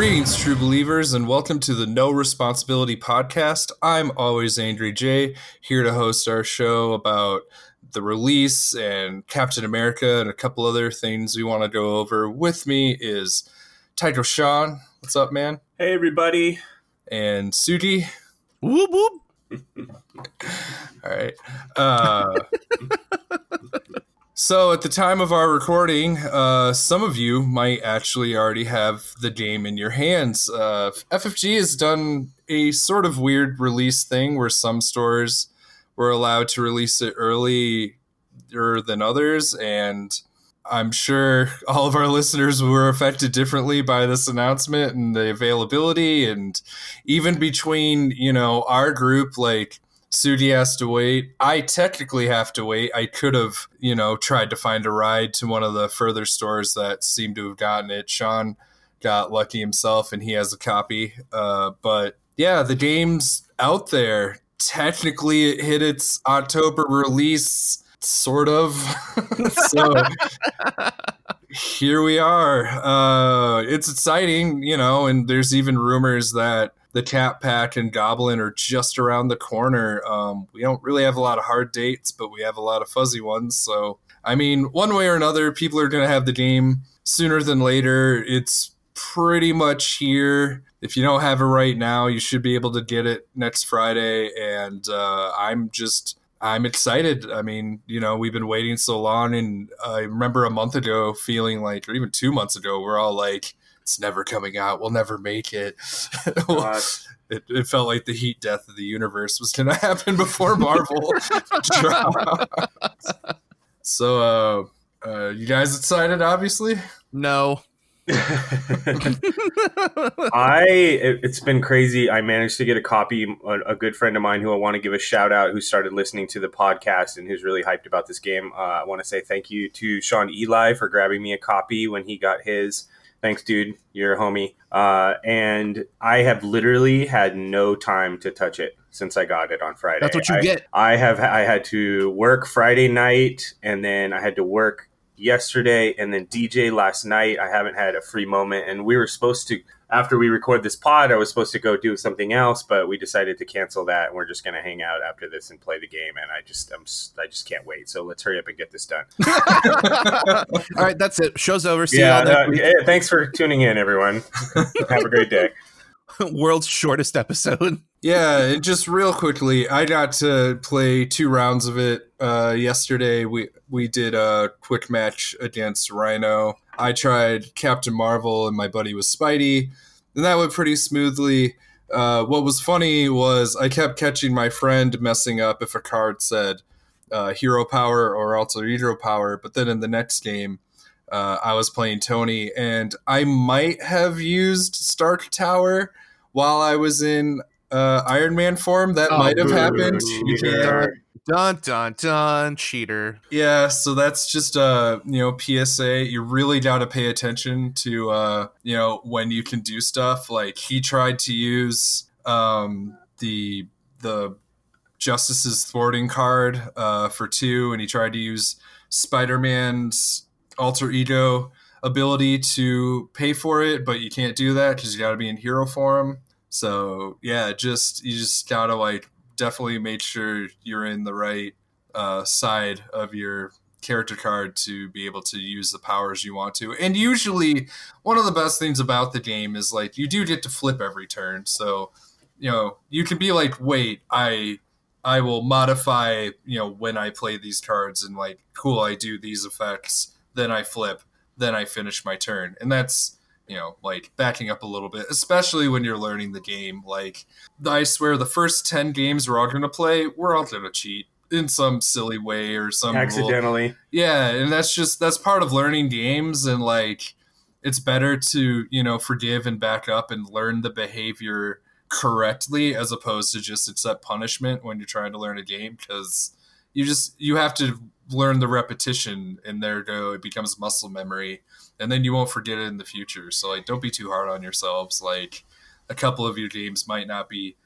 Greetings, true believers, and welcome to the No Responsibility Podcast. I'm always Andrew J, here to host our show about the release and Captain America and a couple other things we want to go over. With me is Title Sean. What's up, man? Hey, everybody. And Sudi. Whoop whoop. All right. Uh, so, at the time of our recording, uh, some of you might actually already have the game in your hands. Uh, FFG has done a sort of weird release thing where some stores were allowed to release it earlier than others, and I'm sure all of our listeners were affected differently by this announcement and the availability, and even between you know our group, like Sudi has to wait. I technically have to wait. I could have you know tried to find a ride to one of the further stores that seem to have gotten it. Sean got lucky himself, and he has a copy. Uh, but yeah, the game's out there. Technically, it hit its October release sort of. so here we are. Uh, it's exciting, you know, and there's even rumors that the Cap Pack and Goblin are just around the corner. Um, we don't really have a lot of hard dates, but we have a lot of fuzzy ones. So, I mean, one way or another, people are going to have the game sooner than later. It's pretty much here. If you don't have it right now, you should be able to get it next Friday. And uh, I'm just I'm excited. I mean, you know, we've been waiting so long, and I remember a month ago feeling like, or even two months ago, we're all like, "It's never coming out. We'll never make it." it, it, felt like the heat death of the universe was going to happen before Marvel So, uh, uh, you guys excited? Obviously, no. I it, has been crazy. I managed to get a copy. A, a, good friend of mine who I want to give a shout out, who started listening to the podcast and who's really hyped about this game. Uh, I want to say thank you to Sean Eli for grabbing me a copy when he got his. Thanks, dude. You're a homie. Uh, and I have literally had no time to touch it since I got it on Friday. That's what you I, get. I have. I had to work Friday night, and then I had to work yesterday and then DJ last night. I haven't had a free moment, and we were supposed to after we record this pod. I was supposed to go do something else, but we decided to cancel that, and we're just going to hang out after this and play the game. And I just I'm I just can't wait. So let's hurry up and get this done. All right, that's it. Show's over. See yeah, no, hey, thanks for tuning in, everyone. Have a great day. World's shortest episode. Yeah, and just real quickly, I got to play two rounds of it uh, yesterday. We we did a quick match against Rhino. I tried Captain Marvel, and my buddy was Spidey, and that went pretty smoothly. Uh, what was funny was I kept catching my friend messing up if a card said uh, hero power or alter ego power, but then in the next game, uh, I was playing Tony, and I might have used Stark Tower while I was in uh, Iron Man form. That oh, might have happened. Dun dun dun, cheater. Yeah, so that's just uh, you know, PSA. You really got to pay attention to uh, you know, when you can do stuff. Like he tried to use um the the Justice's thwarting card uh for two, and he tried to use Spider Man's alter ego ability to pay for it, but you can't do that because you got to be in hero form. So yeah, just you just gotta like definitely make sure you're in the right uh, side of your character card to be able to use the powers you want to. And usually, one of the best things about the game is like you do get to flip every turn. So you know you can be like, wait, I I will modify you know when I play these cards and like cool, I do these effects, then I flip, then I finish my turn, and that's you know, like backing up a little bit, especially when you're learning the game. Like, I swear, the first 10 games we're all going to play, we're all going to cheat in some silly way or some accidentally. Rule. Yeah. And that's just, that's part of learning games. And like, it's better to, you know, forgive and back up and learn the behavior correctly as opposed to just accept punishment when you're trying to learn a game because you just, you have to learn the repetition and there go, it becomes muscle memory and then you won't forget it in the future. So like, don't be too hard on yourselves. Like, a couple of your games might not be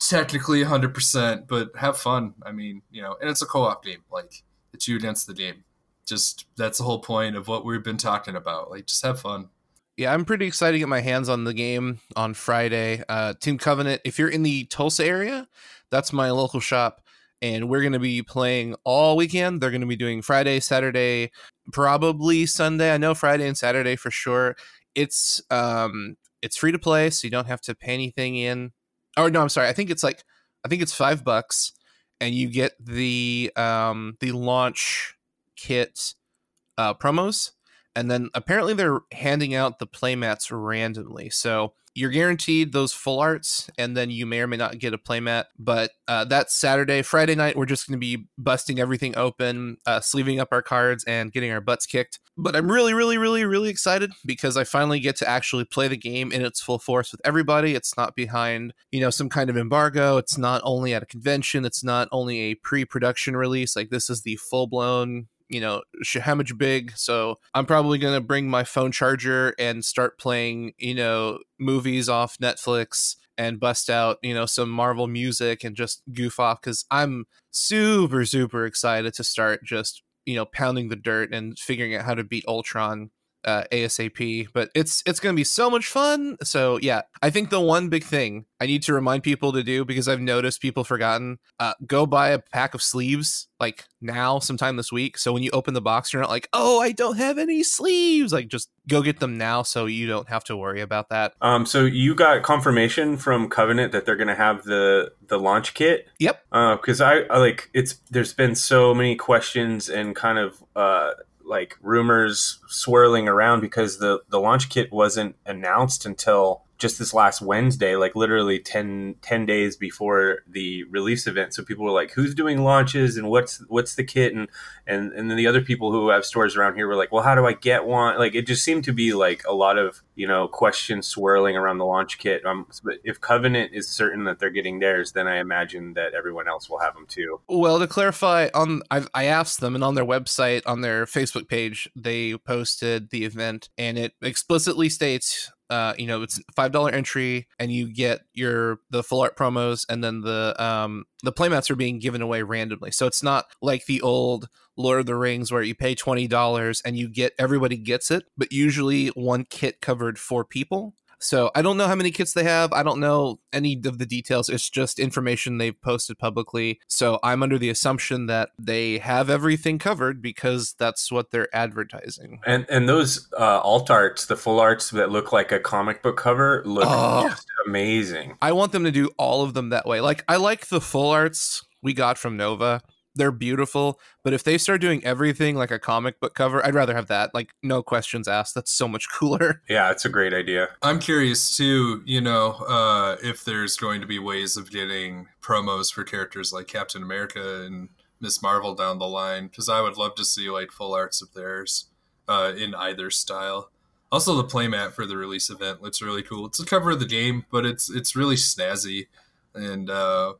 technically 100%, but have fun. I mean, you know, and it's a co-op game. Like, it's you against the game. Just that's the whole point of what we've been talking about. Like, just have fun. Yeah, I'm pretty excited to get my hands on the game on Friday. Uh, Team Covenant, if you're in the Tulsa area, that's my local shop. And we're going to be playing all weekend. They're going to be doing Friday, Saturday, probably Sunday. I know Friday and Saturday for sure. It's um it's free to play, so you don't have to pay anything in. Oh no, I'm sorry. I think it's like I think it's five bucks, and you get the um the launch kit uh, promos, and then apparently they're handing out the playmats randomly. So you're guaranteed those full arts, and then you may or may not get a playmat. But uh, that's Saturday. Friday night, we're just going to be busting everything open, uh, sleeving up our cards, and getting our butts kicked. But I'm really, really, really, really excited because I finally get to actually play the game in its full force with everybody. It's not behind, you know, some kind of embargo. It's not only at a convention. It's not only a pre-production release. Like this is the full-blown you know much big so i'm probably going to bring my phone charger and start playing you know movies off netflix and bust out you know some marvel music and just goof off because i'm super super excited to start just you know pounding the dirt and figuring out how to beat ultron uh, ASAP, but it's it's going to be so much fun. So yeah, I think the one big thing I need to remind people to do because I've noticed people forgotten, uh, go buy a pack of sleeves like now, sometime this week. So when you open the box, you're not like, oh, I don't have any sleeves. Like just go get them now, so you don't have to worry about that. Um, so you got confirmation from Covenant that they're going to have the the launch kit. Yep. Because uh, I, I like it's. There's been so many questions and kind of. Uh, like rumors swirling around because the the launch kit wasn't announced until just this last Wednesday, like literally 10, 10 days before the release event. So people were like, "Who's doing launches and what's what's the kit?" And and and then the other people who have stores around here were like, "Well, how do I get one?" Like it just seemed to be like a lot of you know questions swirling around the launch kit. Um, but if Covenant is certain that they're getting theirs, then I imagine that everyone else will have them too. Well, to clarify, on I've, I asked them, and on their website, on their Facebook page, they posted the event, and it explicitly states uh, you know, it's five dollar entry, and you get your the full art promos, and then the um the playmats are being given away randomly. So it's not like the old Lord of the Rings where you pay twenty dollars and you get everybody gets it, but usually one kit covered four people. So I don't know how many kits they have. I don't know any of the details. It's just information they've posted publicly. So I'm under the assumption that they have everything covered because that's what they're advertising. And and those uh, alt arts, the full arts that look like a comic book cover, look oh, just amazing. I want them to do all of them that way. Like I like the full arts we got from Nova they're beautiful. But if they start doing everything like a comic book cover, I'd rather have that. Like no questions asked. That's so much cooler. Yeah, it's a great idea. I'm curious too. You know, uh, if there's going to be ways of getting promos for characters like Captain America and Miss Marvel down the line, because I would love to see like full arts of theirs uh, in either style. Also, the playmat for the release event looks really cool. It's a cover of the game, but it's it's really snazzy, and uh,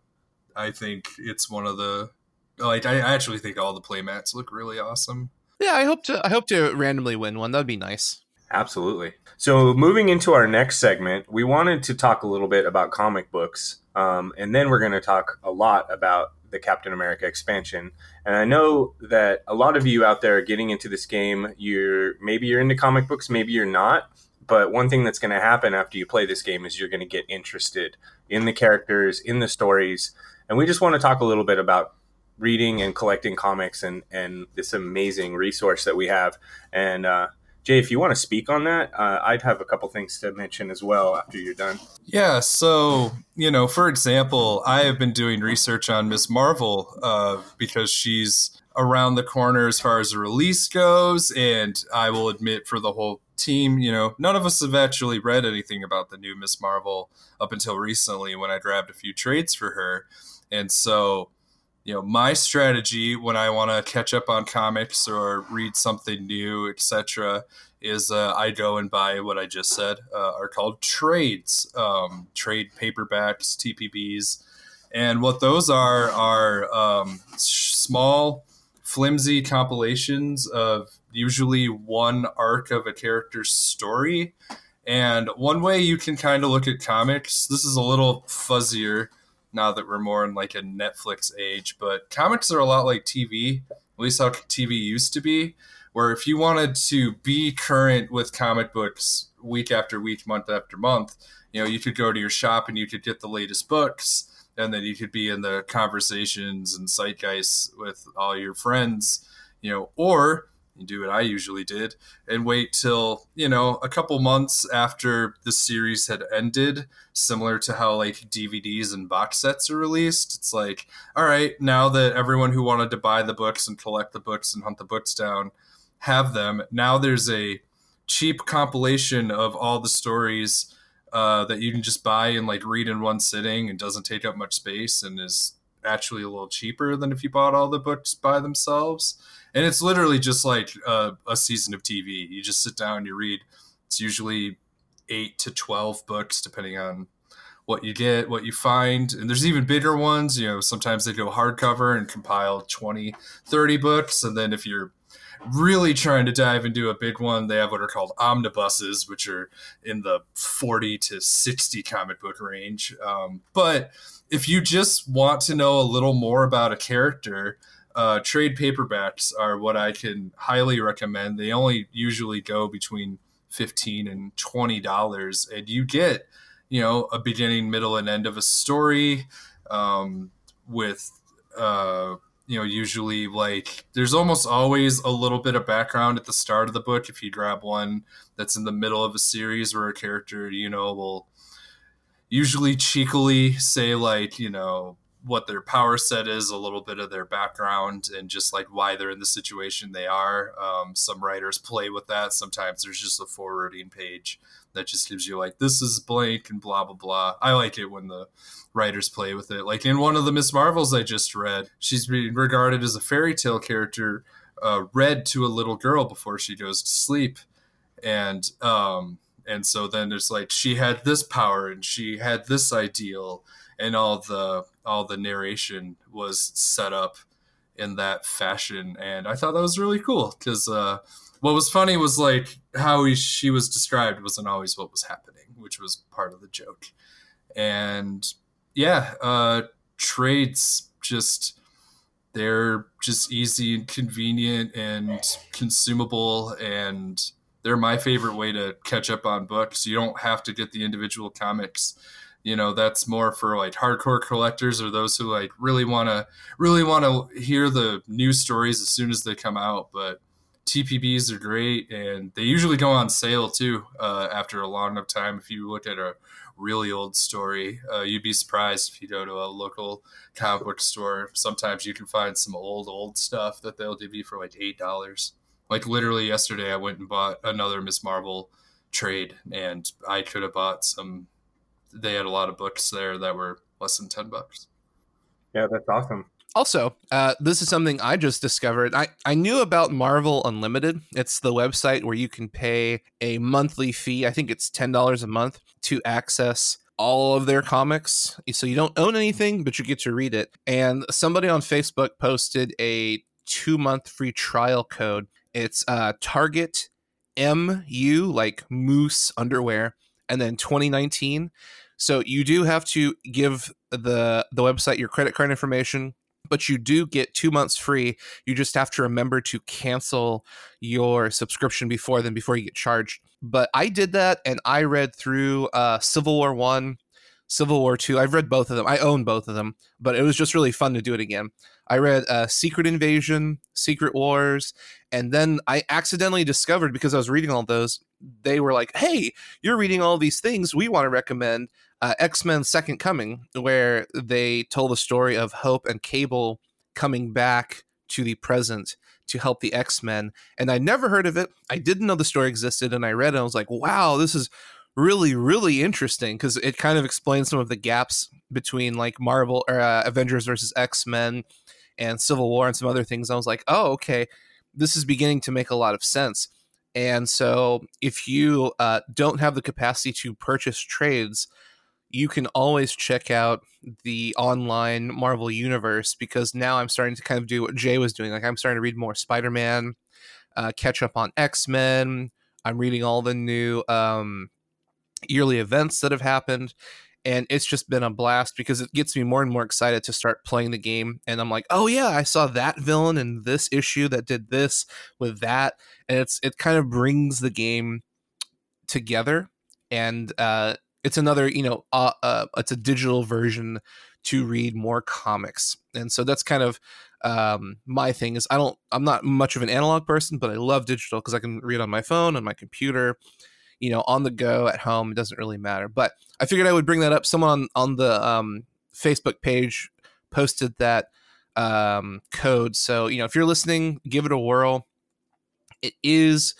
I think it's one of the like I actually think all the playmats look really awesome. Yeah, I hope to I hope to randomly win one. That'd be nice. Absolutely. So moving into our next segment, we wanted to talk a little bit about comic books, um, and then we're going to talk a lot about the Captain America expansion. And I know that a lot of you out there are getting into this game. You're maybe you're into comic books, maybe you're not. But one thing that's going to happen after you play this game is you're going to get interested in the characters, in the stories, and we just want to talk a little bit about reading and collecting comics and and this amazing resource that we have. And uh, Jay, if you want to speak on that, uh, I'd have a couple things to mention as well after you're done. Yeah. So you know, for example, I have been doing research on Miss Marvel uh, because she's around the corner as far as the release goes, and I will admit for the whole team, you know, none of us have actually read anything about the new Miss Marvel up until recently when I grabbed a few trades for her. And so you know my strategy when i want to catch up on comics or read something new etc is uh, i go and buy what i just said uh, are called trades um, trade paperbacks tpbs and what those are are um, small flimsy compilations of usually one arc of a character's story. And one way you can kind of look at comics this is a little fuzzier now that we're more in like a Netflix age. But comics are a lot like TV, at least how TV used to be, where if you wanted to be current with comic books week after week, month after month, you know, you could go to your shop and you could get the latest books, and then you could be in the conversations and zeitgeist with all your friends, you know, or you do what I usually did and wait till, you know, a couple months after the series had ended, similar to how like DVDs and box sets are released. It's like, all right, now that everyone who wanted to buy the books and collect the books and hunt the books down have them, now there's a cheap compilation of all the stories uh, that you can just buy and like read in one sitting and doesn't take up much space and is actually a little cheaper than if you bought all the books by themselves and it's literally just like a, a season of TV. You just sit down, you read. It's usually eight to twelve books, depending on what you get, what you find. And there's even bigger ones. You know, sometimes they go hardcover and compile 20, 30 books. And then if you're really trying to dive into a big one, they have what are called omnibuses, which are in the 40 to 60 comic book range. Um, but if you just want to know a little more about a character, uh, trade paperbacks are what I can highly recommend. They only usually go between fifteen and twenty dollars, and you get you know a beginning, middle, and end of a story um, with. Uh, you know, usually like there's almost always a little bit of background at the start of the book. If you grab one that's in the middle of a series where a character, you know, will usually cheekily say like, you know, what their power set is, a little bit of their background, and just like why they're in the situation they are. Um, some writers play with that. Sometimes there's just a forwarding page that just gives you like this is blank and blah blah blah. I like it when the writers play with it. Like in one of the Miss Marvels I just read, she's being regarded as a fairy tale character, uh, read to a little girl before she goes to sleep, and um, and so then it's like she had this power and she had this ideal and all the all the narration was set up in that fashion. And i thought that was really cool because uh, what was funny was like how he, she was described wasn't always what was happening which was part of the joke. And yeah uh, trades just they're just easy and convenient and consumable and they're my favorite way to catch up on books. You don't have to get the individual comics you know that's more for like hardcore collectors or those who like really want to really want to hear the news stories as soon as they come out but tpbs are great and they usually go on sale too uh, after a long enough time. If you look at a really old story uh, you'd be surprised if you go to a local comic book store. Sometimes you can find some old old stuff that they'll give you for like eight dollars. Like literally yesterday i went and bought another miss marvel trade and i could have bought some they had a lot of books there that were less than 10 bucks. Yeah, that's awesome. Also, uh, this is something I just discovered. I, I knew about Marvel Unlimited. It's the website where you can pay a monthly fee. I think it's $10 a month to access all of their comics. So you don't own anything, but you get to read it. And somebody on Facebook posted a two month free trial code. It's uh, Target MU, like Moose Underwear, and then 2019. So you do have to give the the website your credit card information, but you do get two months free. You just have to remember to cancel your subscription before then before you get charged. But I did that and I read through uh, Civil War One, Civil War Two. I've read both of them. I own both of them, but it was just really fun to do it again. I read uh, Secret Invasion, Secret Wars, and then I accidentally discovered because I was reading all those, they were like, "Hey, you're reading all these things. We want to recommend uh, X Men: Second Coming, where they told the story of Hope and Cable coming back to the present to help the X Men. And I never heard of it. I didn't know the story existed, and I read it. I was like, wow, this is really, really interesting because it kind of explains some of the gaps between like Marvel or uh, Avengers versus X Men and Civil War and some other things. I was like, oh, okay, this is beginning to make a lot of sense. And so, if you uh, don't have the capacity to purchase trades, you can always check out the online Marvel universe because now I'm starting to kind of do what Jay was doing. Like I'm starting to read more Spider Man, uh, catch up on X Men. I'm reading all the new um, yearly events that have happened. And it's just been a blast because it gets me more and more excited to start playing the game. And I'm like, oh yeah, I saw that villain in this issue that did this with that, and it's it kind of brings the game together, and uh, it's another you know uh, uh, it's a digital version to read more comics, and so that's kind of um, my thing. Is I don't I'm not much of an analog person, but I love digital because I can read on my phone on my computer, you know, on the go at home. It doesn't really matter. But I figured I would bring that up. Someone on, on the um, Facebook page posted that um, code. So you know, if you're listening, give it a whirl. It is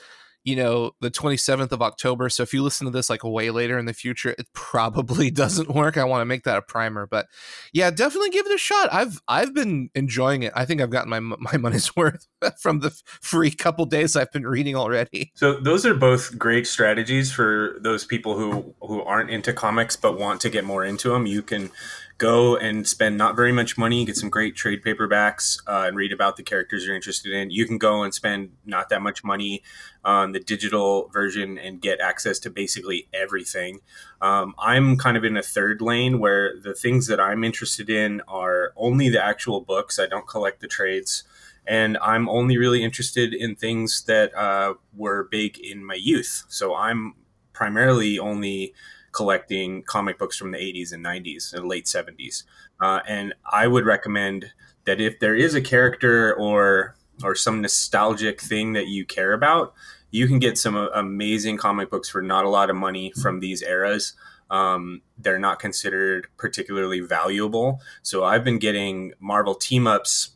you know the 27th of october so if you listen to this like way later in the future it probably doesn't work i want to make that a primer but yeah definitely give it a shot i've i've been enjoying it i think i've gotten my my money's worth from the free couple days i've been reading already. So those are both great strategies for those people who who aren't into comics but want to get more into them you can go and spend not very much money, get some great trade paperbacks, uh, and read about the characters you're interested in. You can go and spend not that much money on the digital version and get access to basically everything. Um, I'm kind of in a third lane where the things that I'm interested in are only the actual books. I don't collect the trades. And I'm only really interested in things that uh, were big in my youth. So I'm primarily only collecting comic books from the 80s and 90s and late 70s. Uh, and I would recommend that if there is a character or or some nostalgic thing that you care about, you can get some amazing comic books for not a lot of money from these eras. Um, they're not considered particularly valuable. So I've been getting Marvel team ups,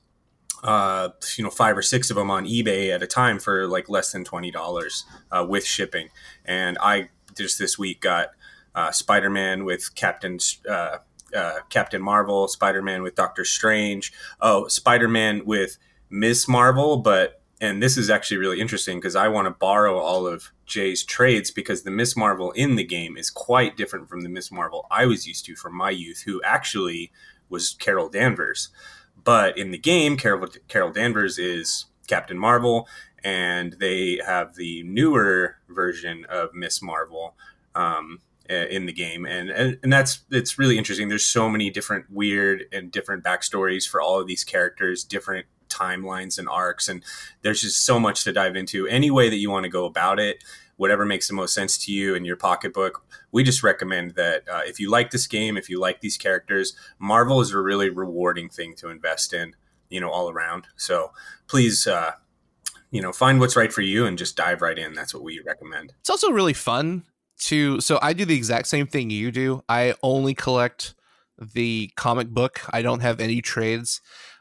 uh, you know, five or six of them on eBay at a time for like less than twenty dollars uh, with shipping. And I just this week got uh, Spider Man with Captain uh, uh, Captain Marvel, Spider Man with Doctor Strange, oh Spider Man with Miss Marvel, but and this is actually really interesting because I want to borrow all of Jay's trades because the Miss Marvel in the game is quite different from the Miss Marvel I was used to from my youth, who actually was Carol Danvers. But in the game, Carol, Carol Danvers is Captain Marvel, and they have the newer version of Miss Marvel, um, in the game. And, and and that's it's really interesting. There's so many different weird and different backstories for all of these characters different timelines and arcs. And there's just so much to dive into. Any way that you want to go about it whatever makes the most sense to you in your pocketbook we just recommend that uh, if you like this game if you like these characters marvel is a really rewarding thing to invest in you know all around. So please uh, you know find what's right for you and just dive right in. That's what we recommend. It's also really fun to so I do the exact same thing you do. I only collect the comic book. I don't have any trades.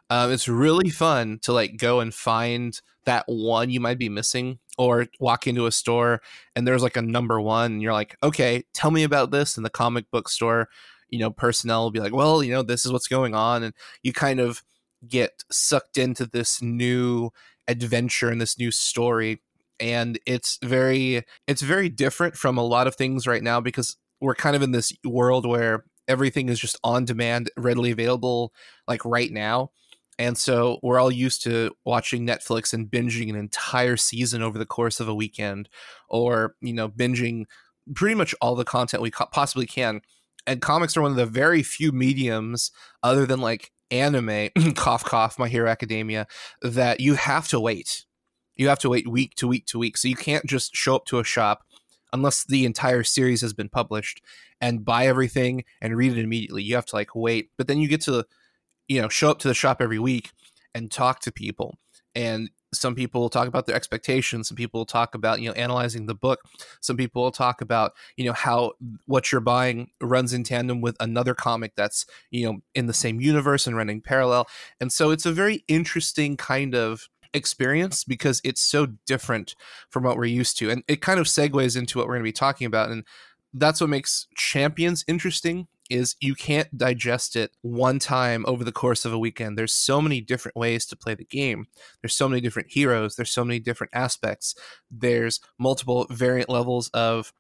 Um, it's really fun to like go and find that one you might be missing or walk into a store and there's like a number one and you're like okay tell me about this and the comic book store you know personnel will be like well you know this is what's going on and you kind of get sucked into this new adventure and this new story and it's very it's very different from a lot of things right now because we're kind of in this world where everything is just on demand readily available like right now and so we're all used to watching netflix and binging an entire season over the course of a weekend or you know binging pretty much all the content we possibly can and comics are one of the very few mediums other than like anime cough cough my hero academia that you have to wait you have to wait week to week to week. So you can't just show up to a shop unless the entire series has been published and buy everything and read it immediately. You have to like wait, but then you get to, you know, show up to the shop every week and talk to people. And some people will talk about their expectations. Some people will talk about, you know, analyzing the book. Some people will talk about, you know, how what you're buying runs in tandem with another comic that's, you know, in the same universe and running parallel. And so it's a very interesting kind of experience because it's so different from what we're used to. And it kind of segues into what we're going to be talking about. And that's what makes champions interesting is you can't digest it one time over the course of a weekend. There's so many different ways to play the game. There's so many different heroes. There's so many different aspects. There's multiple variant levels of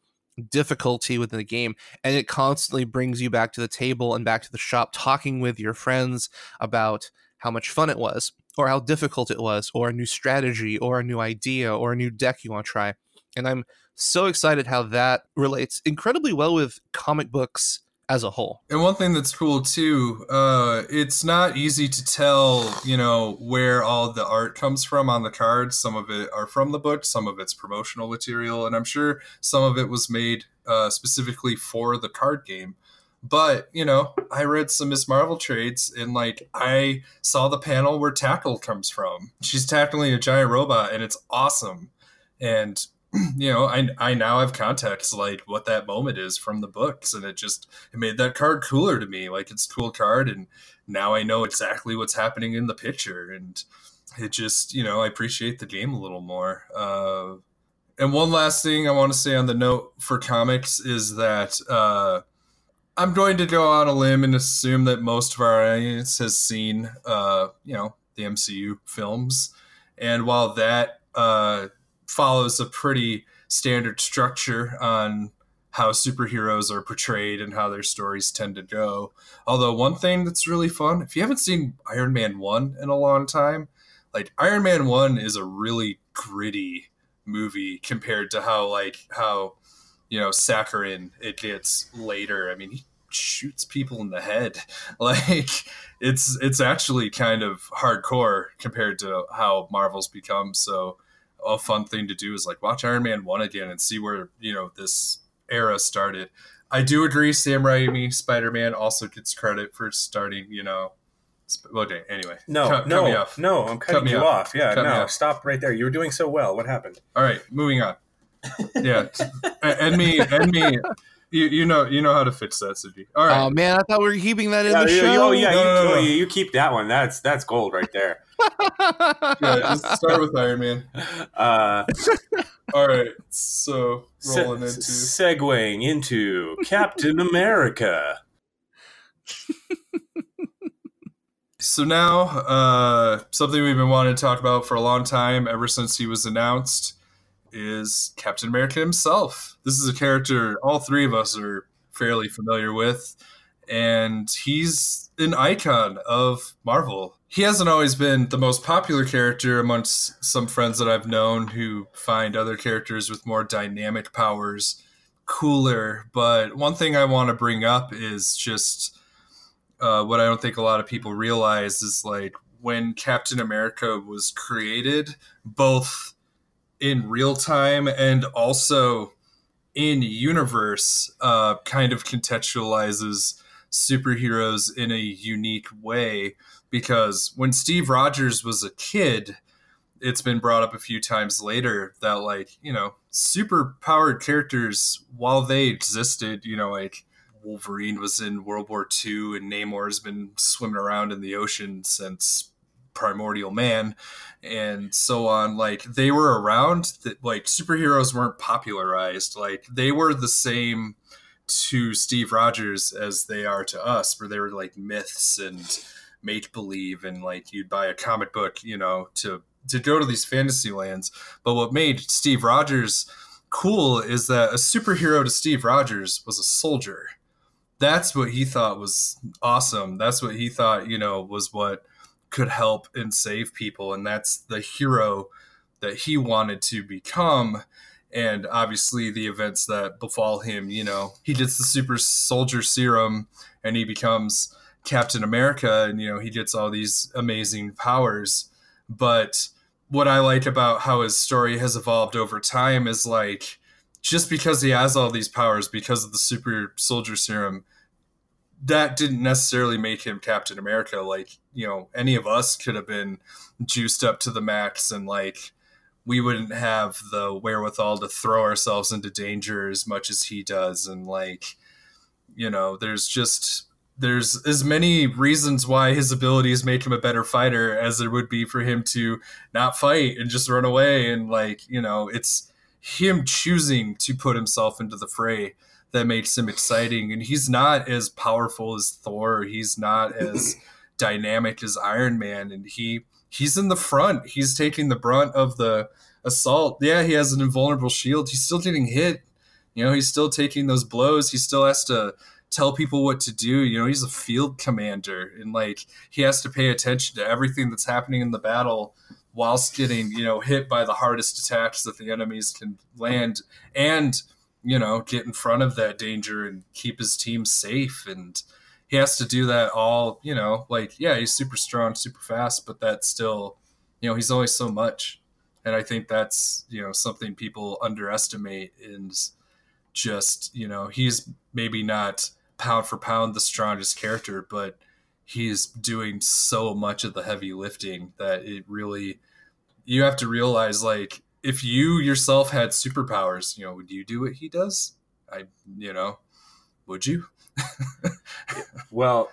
difficulty within the game and it constantly brings you back to the table and back to the shop talking with your friends about how much fun it was or how difficult it was, or a new strategy, or a new idea, or a new deck you want to try. And I'm so excited how that relates incredibly well with comic books as a whole. And one thing that's cool too, uh, it's not easy to tell, you know, where all the art comes from on the cards. Some of it are from the book, some of it's promotional material, and I'm sure some of it was made uh, specifically for the card game. But you know, I read some Miss Marvel trades, and like I saw the panel where Tackle comes from. She's tackling a giant robot, and it's awesome. And you know, I I now have context like what that moment is from the books, and it just it made that card cooler to me. Like it's a cool card, and now I know exactly what's happening in the picture, and it just you know I appreciate the game a little more. Uh, and one last thing I want to say on the note for comics is that uh, I'm going to go on a limb and assume that most of our audience has seen, uh, you know, the MCU films, and while that uh, follows a pretty standard structure on how superheroes are portrayed and how their stories tend to go. Although one thing that's really fun, if you haven't seen Iron Man 1 in a long time, like Iron Man 1 is a really gritty movie compared to how like how you know saccharine it gets later. I mean, he shoots people in the head. Like it's it's actually kind of hardcore compared to how Marvel's become. So a fun thing to do is like watch Iron Man one again and see where you know this era started. I do agree. Sam Raimi Spider Man also gets credit for starting. You know, okay. Anyway, no, cut, no, cut no. I'm cutting cut you off. off. Yeah, cut no, stop right there. You were doing so well. What happened? All right, moving on. Yeah, and me, and me. You, you know you know how to fix that, Suji. All right. Oh man, I thought we were keeping that in yeah, the show. Oh yeah, no, you, no, no. you, keep that one. That's that's gold right there. yeah, just start with Iron Man. Uh, All right, so rolling se- into segueing into Captain America. so now, uh, something we've been wanting to talk about for a long time, ever since he was announced is Captain America himself. This is a character all three of us are fairly familiar with, and he's an icon of Marvel. He hasn't always been the most popular character amongst some friends that I've known who find other characters with more dynamic powers cooler. But one thing I want to bring up is just uh, what I don't think a lot of people realize is like when Captain America was created, both in real time and also in universe uh, kind of contextualizes superheroes in a unique way. Because when Steve Rogers was a kid, it's been brought up a few times later that like you know super powered characters while they existed you know like wolverine was in world war ii and namor's been swimming around in the ocean since primordial man and so on. Like they were around that like superheroes weren't popularized. Like they were the same to steve rogers as they are to us where they were like myths and make believe and like you'd buy a comic book you know to to go to these fantasy lands. But what made steve rogers cool is that a superhero to steve rogers was a soldier. That's what he thought was awesome. That's what he thought you know was what could help and save people and that's the hero that he wanted to become. And obviously the events that befall him you know he gets the super soldier serum and he becomes captain america and you know he gets all these amazing powers. But what i like about how his story has evolved over time is like just because he has all these powers because of the super soldier serum that didn't necessarily make him Captain America. Like, you know, any of us could have been juiced up to the max and like we wouldn't have the wherewithal to throw ourselves into danger as much as he does. And like, you know, there's just there's as many reasons why his abilities make him a better fighter as there would be for him to not fight and just run away and like, you know, it's him choosing to put himself into the fray that makes him exciting. And he's not as powerful as Thor. He's not as dynamic as Iron Man. And he he's in the front. He's taking the brunt of the assault. Yeah, he has an invulnerable shield. He's still getting hit. You know, he's still taking those blows. He still has to tell people what to do. You know, he's a field commander and like he has to pay attention to everything that's happening in the battle whilst getting, you know, hit by the hardest attacks that the enemies can land and you know, get in front of that danger and keep his team safe. And he has to do that all, you know, like, yeah, he's super strong, super fast, but that's still, you know, he's always so much. And I think that's, you know, something people underestimate is just, you know, he's maybe not pound for pound the strongest character, but he's doing so much of the heavy lifting that it really, you have to realize like if you yourself had superpowers, you know, would you do what he does? I, you know, would you? well,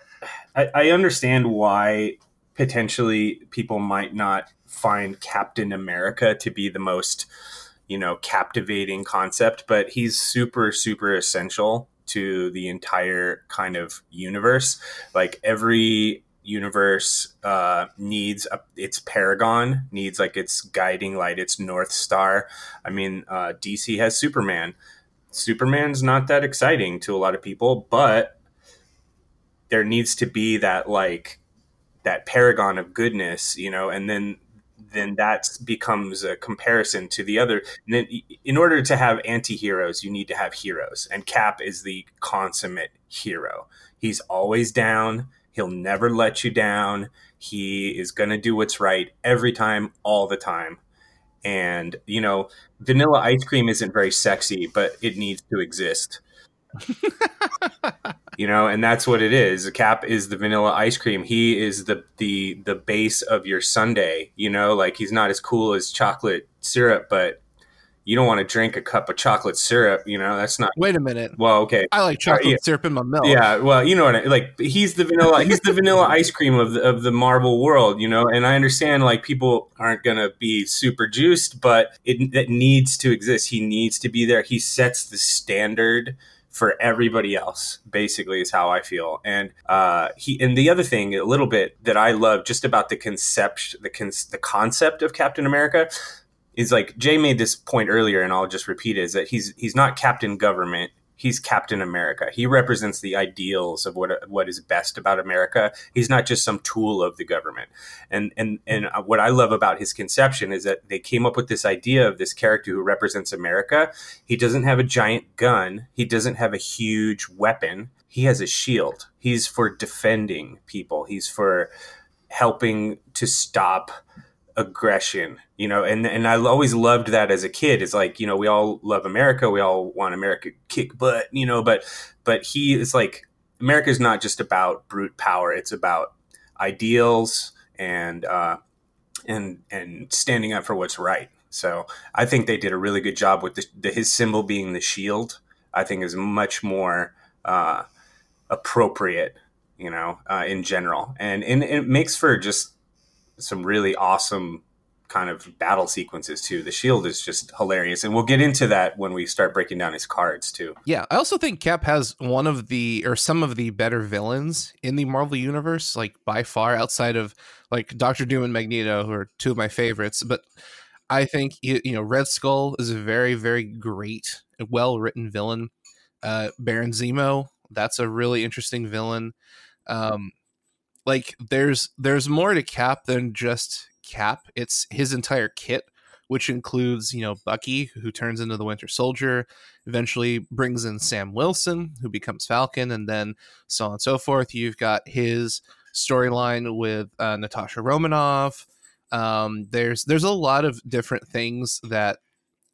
I, I understand why potentially people might not find Captain America to be the most, you know, captivating concept, but he's super, super essential to the entire kind of universe. Like every universe uh, needs a, its paragon, needs like its guiding light, its north star. I mean, uh, DC has Superman. Superman's not that exciting to a lot of people, but there needs to be that like that paragon of goodness, you know, and then then that becomes a comparison to the other. And then, in order to have anti-heroes, you need to have heroes, and Cap is the consummate hero. He's always down He'll never let you down. He is going to do what's right every time, all the time. And, you know, vanilla ice cream isn't very sexy, but it needs to exist. you know, and that's what it is. Cap is the vanilla ice cream. He is the the the base of your sundae. You know, like he's not as cool as chocolate syrup, but you don't want to drink a cup of chocolate syrup. You know, that's not. Wait a minute. Well, okay. I like chocolate uh, yeah. syrup in my milk. Yeah, well, you know what? I, like he's the vanilla. he's the vanilla ice cream of the, of the Marvel world. You know, and I understand like people aren't gonna be super juiced, but it, it needs to exist. He needs to be there. He sets the standard for everybody else basically is how i feel and uh he and the other thing a little bit that i love just about the concept the, con- the concept of captain america is like Jay made this point earlier, and I'll just repeat it: is that he's he's not Captain Government. He's Captain America. He represents the ideals of what what is best about America. He's not just some tool of the government. And and and uh, what I love about his conception is that they came up with this idea of this character who represents America. He doesn't have a giant gun. He doesn't have a huge weapon. He has a shield. He's for defending people. He's for helping to stop aggression you know and and i always loved that as a kid. It's like you know we all love america we all want america kick butt you know but but he is like america is not just about brute power it's about ideals and uh and and standing up for what's right. So i think they did a really good job with the, the his symbol being the shield i think is much more uh appropriate you know uh, in general. And, and it makes for just some really awesome kind of battle sequences too. The shield is just hilarious, and we'll get into that when we start breaking down his cards too. Yeah, I also think Cap has one of the or some of the better villains in the Marvel universe, like by far outside of like Doctor Doom and Magneto, who are two of my favorites. But I think you know Red Skull is a very very great, well written villain. Uh, Baron Zemo, that's a really interesting villain. Um, like there's there's more to Cap than just Cap. It's his entire kit, which includes you know Bucky, who turns into the Winter Soldier, eventually brings in Sam Wilson, who becomes Falcon, and then so on and so forth. You've got his storyline with uh, Natasha Romanoff. Um, there's there's a lot of different things that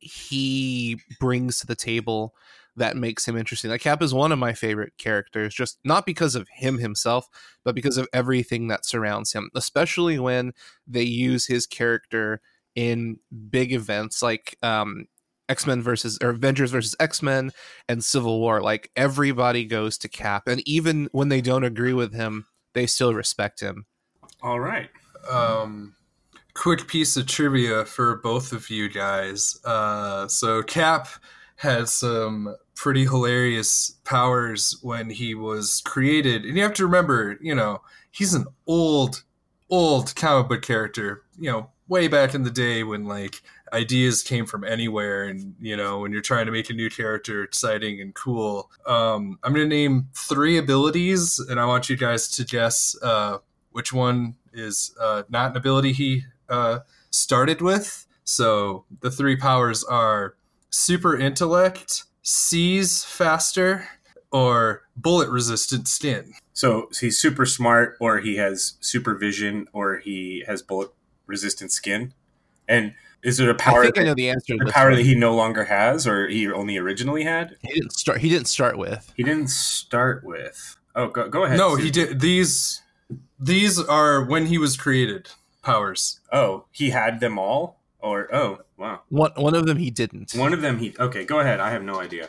he brings to the table that makes him interesting. Like Cap is one of my favorite characters, just not because of him himself, but because of everything that surrounds him, especially when they use his character in big events like um, X Men versus or Avengers versus X Men and Civil War. Like everybody goes to Cap, and even when they don't agree with him, they still respect him. All right. Um, quick piece of trivia for both of you guys. Uh, so Cap had some pretty hilarious powers when he was created. And you have to remember, you know, he's an old, old comic book character, you know, way back in the day when like ideas came from anywhere and you know when you're trying to make a new character exciting and cool um, i'm going to name three abilities and i want you guys to guess uh, which one is uh, not an ability he uh, started with so the three powers are super intellect sees faster or bullet resistant skin. So he's super smart, or he has supervision, or he has bullet resistant skin. And is it a power? I think that, I know the answer. a power that he no longer has, or he only originally had? he didn't start. He didn't start with. He didn't start with. Oh, go, go ahead. No, Sue. he did these. These are when he was created powers. Oh, he had them all, or oh, wow. One one of them he didn't. One of them he. Okay, go ahead. I have no idea.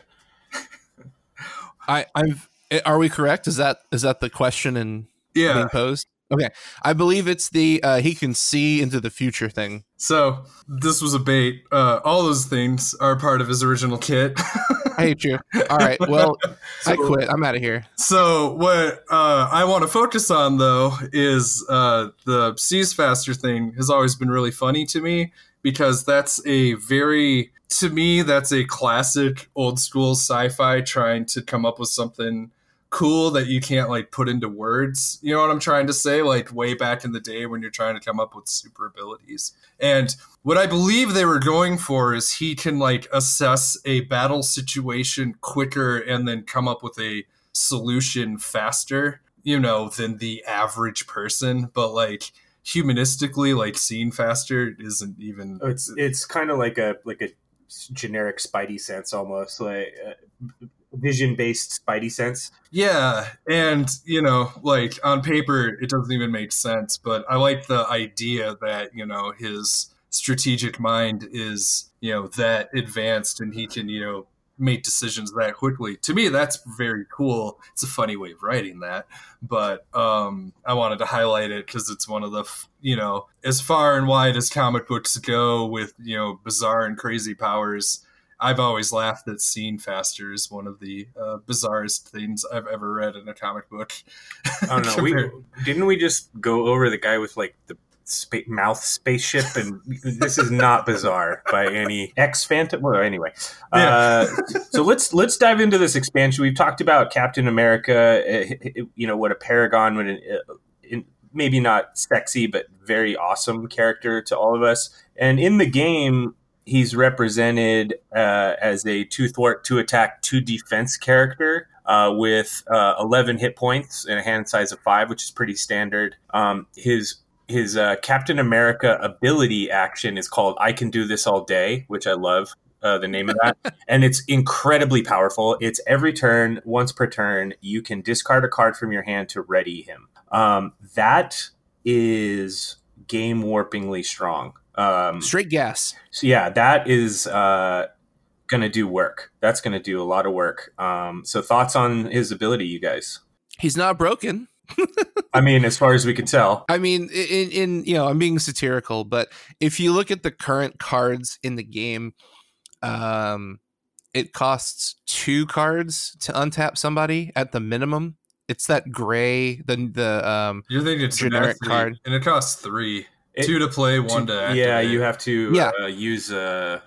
I I've. eh, Are we correct? Is that is that the question and being Yeah. posed? Okay, I believe it's the uh, he can see into the future thing. So this was a bait. Uh, all those things are part of his original kit. I hate you. All right, well, I quit. I'm out of here. So what uh, I want to focus on though is uh, the seas faster thing has always been really funny to me because that's a very to me that's a classic old school sci-fi trying to come up with something cool that you can't like put into words. You know what I'm trying to say? Like way back in the day when you're trying to come up with super abilities. And what I believe they were going for is he can like assess a battle situation quicker and then come up with a solution faster, you know, than the average person. But like humanistically, like seeing faster isn't even. Oh, It's it's kind of like a like a generic Spidey sense almost like uh, vision based Spidey sense. Yeah, and you know, like on paper, it doesn't even make sense. But I like the idea that you know his strategic mind is you know that advanced, and he can you know make decisions that quickly. To me, that's very cool. It's a funny way of writing that, but um, I wanted to highlight it because it's one of the you know as far and wide as comic books go with you know bizarre and crazy powers. I've always laughed that "Scene Faster is one of the uh, bizarrest things I've ever read in a comic book. I don't know. We didn't we just go over the guy with like the spa- mouth spaceship, and this is not bizarre by any X Phantom. Well, anyway, uh, so let's let's dive into this expansion. We've talked about Captain America. uh, You know what a paragon would. uh, in- Maybe not sexy, but very awesome character to all of us. And in the game, he's represented uh, as a two thwart, two attack, two defense character uh, with uh, 11 hit points and a hand size of five, which is pretty standard. Um, his his uh, Captain America ability action is called "I Can Do This All Day," which I love. Uh, the name of that, and it's incredibly powerful. It's every turn, once per turn, you can discard a card from your hand to ready him. Um, that is game warpingly strong. Um, Straight gas. so yeah, that is uh, going to do work. That's going to do a lot of work. Um, so thoughts on his ability, you guys? He's not broken. I mean, as far as we can tell, I mean, in, in you know, I'm being satirical, but if you look at the current cards in the game, um, it costs two cards to untap somebody at the minimum. It's that gray, the the um, You're thinking it's Generic tenacity, card. and it costs three, It- two to play, one to activate. yeah, you have to Yeah. uh, use a, uh,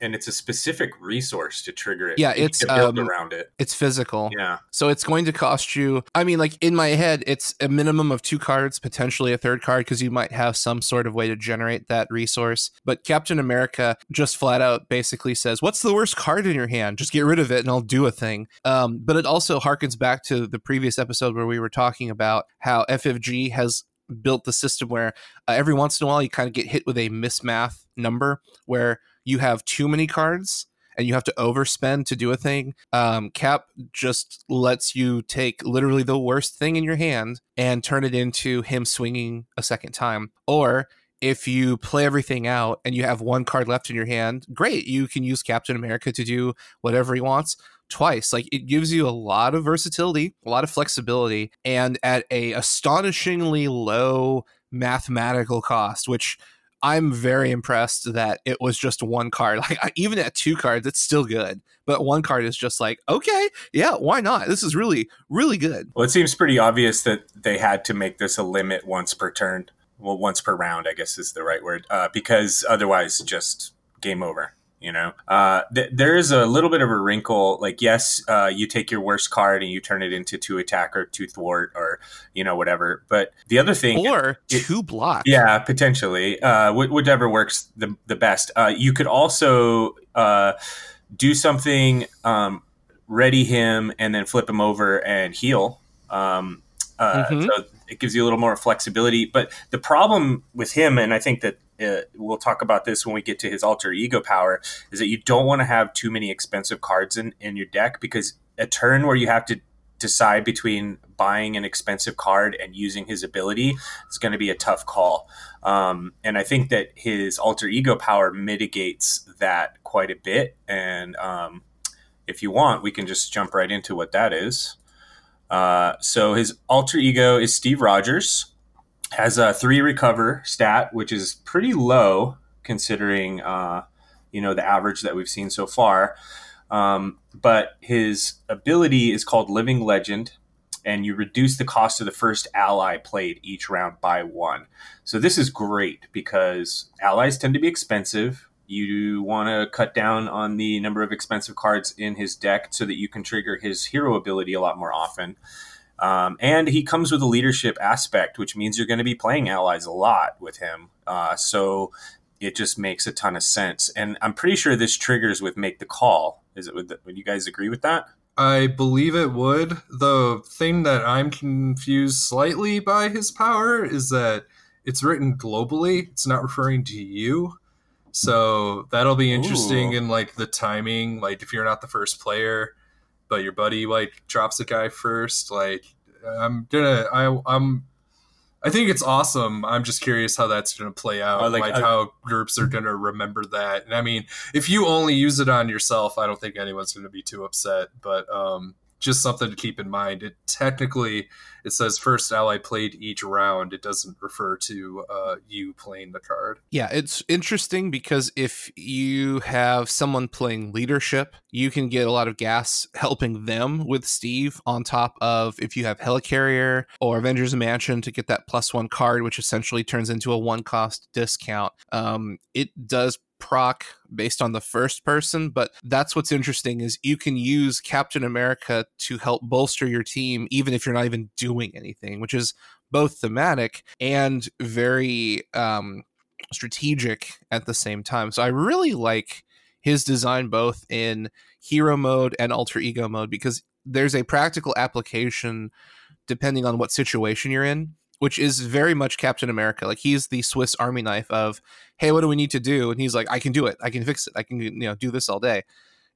and it's a specific resource to trigger it. Yeah, it's, build um, around it. it's physical. Yeah, So it's going to cost you. I mean, like in my head, it's a minimum of two cards, potentially a third card, because you might have some sort of way to generate that resource. But Captain America just flat out basically says, "What's the worst card in your hand? Just get rid of it, and I'll do a thing." Um, but it also harkens back to the previous episode where we were talking about how FFG has built the system where uh, every once in a while you kind of get hit with a mismath number where you have too many cards and you have to overspend to do a thing. Um, Cap just lets you take literally the worst thing in your hand and turn it into him swinging a second time. Or if you play everything out and you have one card left in your hand, great. You can use Captain America to do whatever he wants twice. Like it gives you a lot of versatility, a lot of flexibility, and at a astonishingly low mathematical cost, which I'm very impressed that it was just one card. Like even at two cards, it's still good, but one card is just like, okay, yeah, why not? This is really, really good. well, it seems pretty obvious that they had to make this a limit once per turn. Well, once per round, I guess is the right word, uh, because otherwise, just game over. You know, uh, th- there is a little bit of a wrinkle. Like, yes, uh, you take your worst card and you turn it into two attack or two thwart or you know whatever. But the other thing, Or it- two block. yeah, potentially, uh, whichever works the the best. Uh, you could also uh, do something, um, ready him, and then flip him over and heal. Um, uh, Mhm. So it gives you a little more flexibility. But the problem with him, and I think that uh, we'll talk about this when we get to his alter ego power, is that you don't want to have too many expensive cards in, in your deck because a turn where you have to decide between buying an expensive card and using his ability is going to be a tough call. Um, and I think that his alter ego power mitigates that quite a bit. And um, if you want, we can just jump right into what that is. Uh, so his alter ego is Steve Rogers. Has a three recover stat, which is pretty low considering uh, you know the average that we've seen so far. Um, but his ability is called Living Legend, and you reduce the cost of the first ally played each round by one. So this is great because allies tend to be expensive. You want to cut down on the number of expensive cards in his deck so that you can trigger his hero ability a lot more often. Um, and he comes with a leadership aspect, which means you're going to be playing allies a lot with him. Uh, so it just makes a ton of sense. And I'm pretty sure this triggers with make the call. Is it? Would, would you guys agree with that? I believe it would. The thing that I'm confused slightly by his power is that it's written globally. It's not referring to you. So that'll be interesting Ooh. in like the timing. Like if you're not the first player, but your buddy like drops a guy first, like I'm gonna I I'm I think it's awesome. I'm just curious how that's gonna play out. Oh, like, like uh, how groups are gonna remember that. And I mean, if you only use it on yourself, I don't think anyone's gonna be too upset. But um just something to keep in mind. It technically it says first ally played each round. It doesn't refer to uh, you playing the card. Yeah, it's interesting because if you have someone playing leadership, you can get a lot of gas helping them with Steve on top of if you have Helicarrier or Avengers Mansion to get that plus one card, which essentially turns into a one cost discount. Um, it does proc based on the first person but that's what's interesting is you can use captain america to help bolster your team even if you're not even doing anything which is both thematic and very um strategic at the same time. So i really like his design both in hero mode and alter ego mode because there's a practical application depending on what situation you're in which is very much Captain America. Like he's the Swiss Army knife of, hey, what do we need to do? And he's like, I can do it. I can fix it. I can you know do this all day.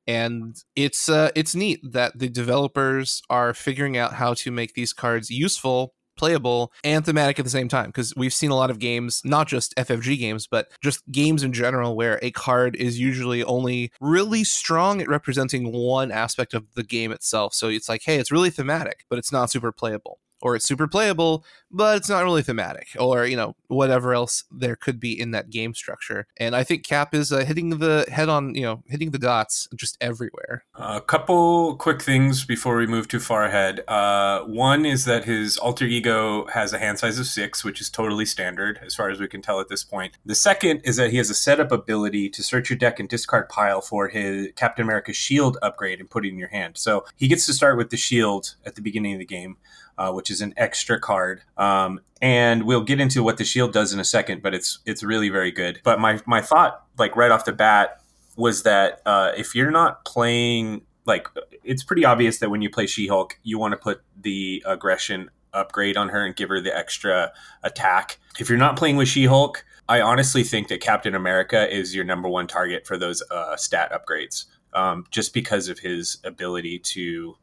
And it's uh, it's neat that the developers are figuring out how to make these cards useful, playable, and thematic at the same time. Because we've seen a lot of games, not just FFG games, but just games in general, where a card is usually only really strong at representing one aspect of the game itself. So it's like, hey, it's really thematic, but it's not super playable or it's super playable, but it's not really thematic, or you know whatever else there could be in that game structure. And I think Cap is uh, hitting the head on, you know, hitting the dots just everywhere. A couple quick things before we move too far ahead. Uh, one is that his alter ego has a hand size of six, which is totally standard as far as we can tell at this point. The second is that he has a setup ability to search your deck and discard pile for his Captain America shield upgrade and put it in your hand. So he gets to start with the shield at the beginning of the game. Uh, which is an extra card. Um, and we'll get into what the shield does in a second, but it's it's really very good. But my my thought, like right off the bat, was that uh, if you're not playing, like it's pretty obvious that when you play She Hulk, you want to put the aggression upgrade on her and give her the extra attack. If you're not playing with She Hulk, I honestly think that Captain America is your number one target for those uh, stat upgrades, um, just because of his ability to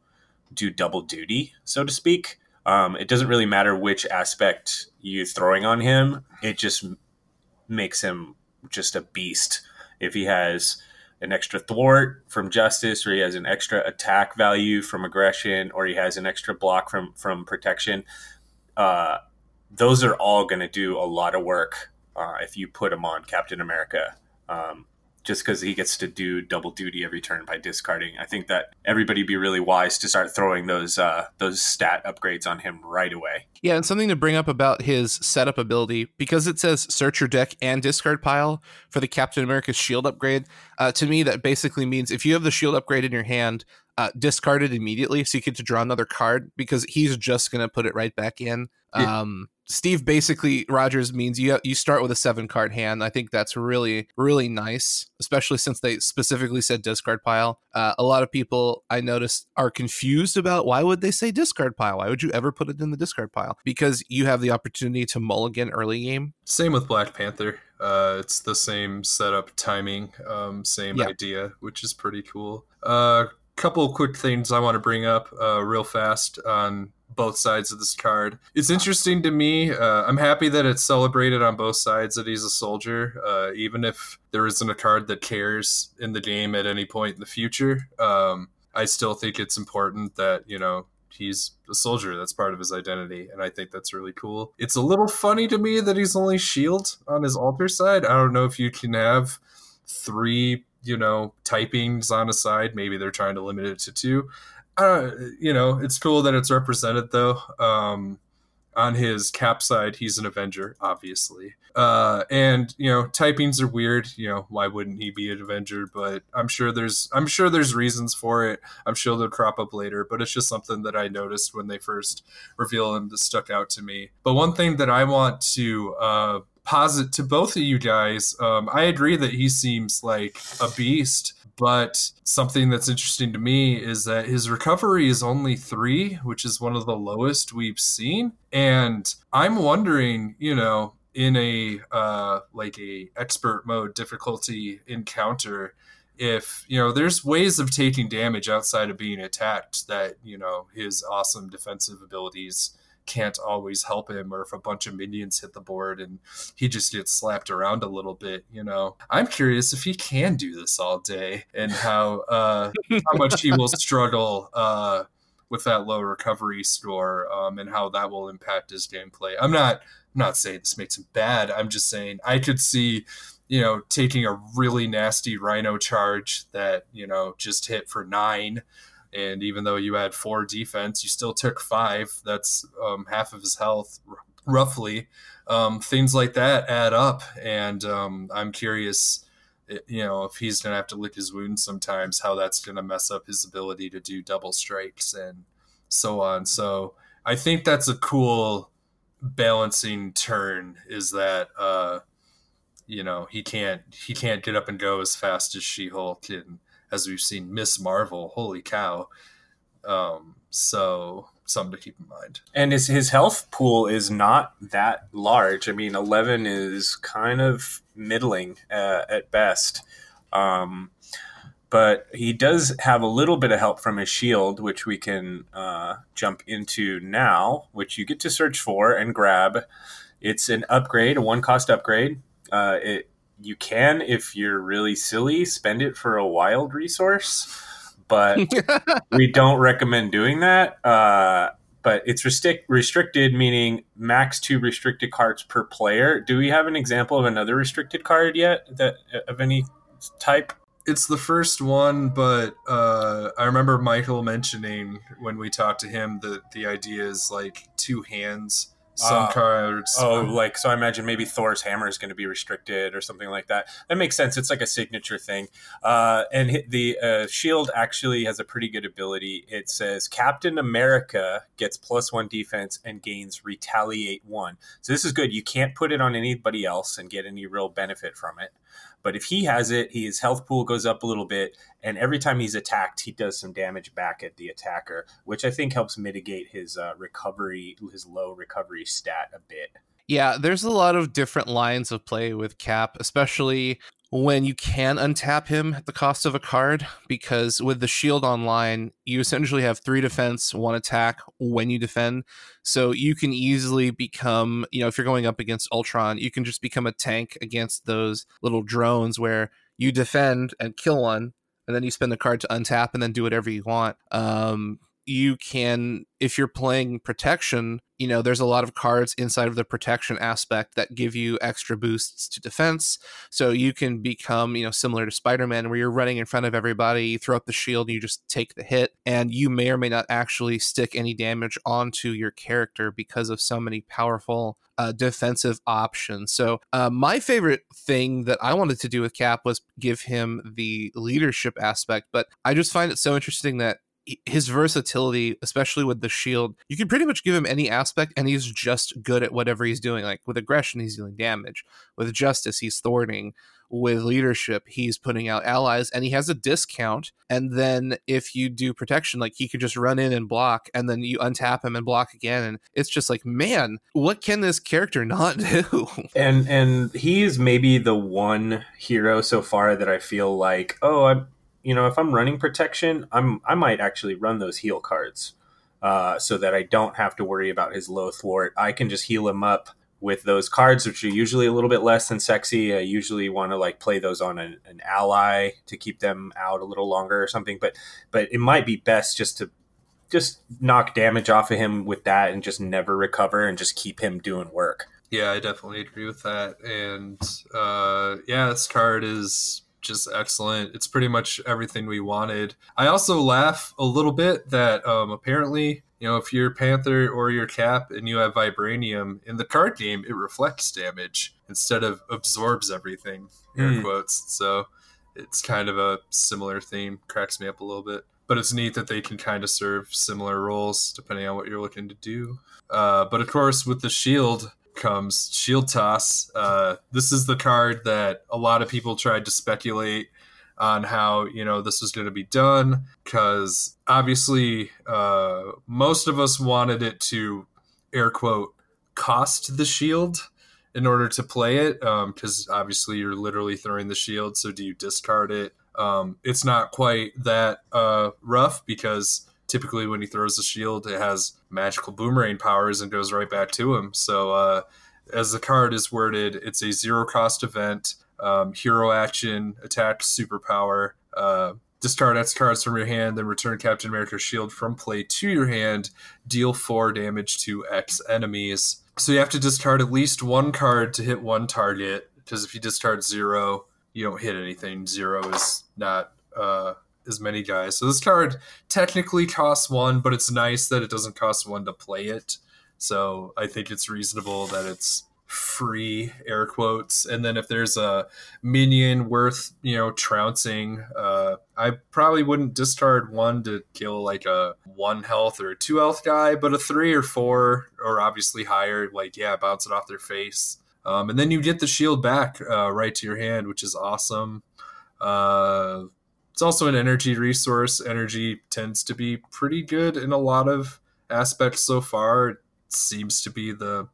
do double duty, so to speak. Um, it doesn't really matter which aspect you're throwing on him. It just makes him just a beast. If he has an extra thwart from justice, or he has an extra attack value from aggression, or he has an extra block from from protection, uh, those are all going to do a lot of work uh, if you put him on Captain America. Um, just because he gets to do double duty every turn by discarding. I think that everybody be really wise to start throwing those uh, those stat upgrades on him right away. Yeah, and something to bring up about his setup ability because it says search your deck and discard pile for the Captain America's shield upgrade. Uh, to me, that basically means if you have the shield upgrade in your hand, uh, discard it immediately so you get to draw another card because he's just going to put it right back in. Yeah. Um, Steve basically Rogers means you you start with a seven card hand. I think that's really really nice, especially since they specifically said discard pile. Uh, a lot of people I noticed are confused about why would they say discard pile? Why would you ever put it in the discard pile? Because you have the opportunity to mulligan early game. Same with Black Panther. Uh, it's the same setup, timing, um, same Yeah. idea, which is pretty cool. A uh, couple of quick things I want to bring up uh, real fast on both sides of this card. It's interesting to me. Uh, I'm happy that it's celebrated on both sides that he's a soldier, uh, even if there isn't a card that cares in the game at any point in the future. Um, I still think it's important that you know he's a soldier. That's part of his identity, and I think that's really cool. It's a little funny to me that he's only shield on his alter side. I don't know if you can have three, you know, typings on a side. Maybe they're trying to limit it to two. You know, it's cool that it's represented though. Um, on his cap side, he's an Avenger, obviously. Uh, and you know, typings are weird. You know, why wouldn't he be an Avenger? But I'm sure there's, I'm sure there's reasons for it. I'm sure they'll crop up later. But it's just something that I noticed when they first revealed him that stuck out to me. But one thing that I want to uh, posit to both of you guys, um, I agree that he seems like a beast. But something that's interesting to me is that his recovery is only three, which is one of the lowest we've seen. And I'm wondering, you know, in a uh, like a expert mode difficulty encounter, if you know there's ways of taking damage outside of being attacked that you know his awesome defensive abilities can't always help him or if a bunch of minions hit the board and he just gets slapped around a little bit you know? I'm curious if he can do this all day and how uh how much he will struggle uh with that low recovery score um and how that will impact his gameplay. I'm not i'm not saying this makes him bad. I'm just saying i could see you know taking a really nasty rhino charge that you know just hit for nine and even though you had four defense, you still took five. That's um, half of his health, r- roughly. Um, things like that add up, and um, I'm curious, you know, if he's gonna have to lick his wounds sometimes, how that's gonna mess up his ability to do double strikes and so on. So I think that's a cool balancing turn. Is that uh, you know he can't he can't get up and go as fast as She Hulk and as we've seen Miss Marvel. Holy cow! Um, so something to keep in mind. And his his health pool is not that large. I mean, eleven is kind of middling uh, at best. Um, but he does have a little bit of help from his shield, which we can uh, jump into now, which you get to search for and grab. It's an upgrade, a one cost upgrade. Uh, it you can, if you're really silly, spend it for a wild resource, but we don't recommend doing that. Uh, but it's restrict, restricted, meaning max two restricted cards per player. Do we have an example of another restricted card yet that of any type? It's the first one, but uh, I remember Michael mentioning when we talked to him that the idea is like two hands. Some Ah. cards. Oh, like so. I imagine maybe Thor's hammer is going to be restricted or something like that. That makes sense. It's like a signature thing. Uh, and the uh, shield actually has a pretty good ability. It says Captain America gets plus one defense and gains retaliate one. So this is good. You can't put it on anybody else and get any real benefit from it. But if he has it, his health pool goes up a little bit, and every time he's attacked, he does some damage back at the attacker, which I think helps mitigate his uh, recovery, his low recovery stat a bit. Yeah, there's a lot of different lines of play with Cap, especially when you can untap him at the cost of a card, because with the shield online, you essentially have three defense, one attack when you defend. So you can easily become, you know, if you're going up against Ultron, you can just become a tank against those little drones where you defend and kill one, and then you spend the card to untap and then do whatever you want. Um, you can if you're playing protection you know there's a lot of cards inside of the protection aspect that give you extra boosts to defense so you can become you know similar to spider-man where you're running in front of everybody you throw up the shield you just take the hit and you may or may not actually stick any damage onto your character because of so many powerful uh, defensive options. So uh, my favorite thing that I wanted to do with Cap was give him the leadership aspect, but I just find it so interesting that his versatility, especially with the shield, you can pretty much give him any aspect and he's just good at whatever he's doing. Like with aggression, he's dealing damage. With justice, he's thwarting. With leadership, he's putting out allies and he has a discount. And then if you do protection, like he could just run in and block and then you untap him and block again. And it's just like, man, what can this character not do? And and he is maybe the one hero so far that I feel like, oh, I'm you know, if I'm running protection, I'm I might actually run those heal cards, uh, so that I don't have to worry about his low thwart. I can just heal him up with those cards, which are usually a little bit less than sexy. I usually want to like play those on an, an ally to keep them out a little longer or something. But but it might be best just to just knock damage off of him with that and just never recover and just keep him doing work. Yeah, I definitely agree with that. And uh, yeah, this card is just excellent. It's pretty much everything we wanted. I also laugh a little bit that um, apparently, you know, if you're Panther or your Cap and you have Vibranium in the card game, it reflects damage instead of absorbs everything. Air mm. quotes. So it's kind of a similar theme. Cracks me up a little bit. But it's neat that they can kind of serve similar roles depending on what you're looking to do. Uh, but of course, with the shield, comes Shield Toss. Uh, this is the card that a lot of people tried to speculate on how you know this was going to be done because obviously uh, most of us wanted it to air quote cost the shield in order to play it because um, obviously you're literally throwing the shield so do you discard it um, it's not quite that uh, rough because typically when he throws the shield, it has magical boomerang powers and goes right back to him. So uh, as the card is worded, it's a zero cost event, um, hero action, attack, superpower. Uh, discard X cards from your hand, then return Captain America's shield from play to your hand. Deal four damage to X enemies. So you have to discard at least one card to hit one target. Because if you discard zero, you don't hit anything. Zero is not uh, as many guys. So this card technically costs one, but it's nice that it doesn't cost one to play it. So I think it's reasonable that it's free air quotes and then if there's a minion worth you know trouncing uh i probably wouldn't discard one to kill like a one health or two health guy but a three or four or obviously higher like yeah bounce it off their face um, and then you get the shield back uh, right to your hand which is awesome uh it's also an energy resource. Energy tends to be pretty good in a lot of aspects so far. It seems to be the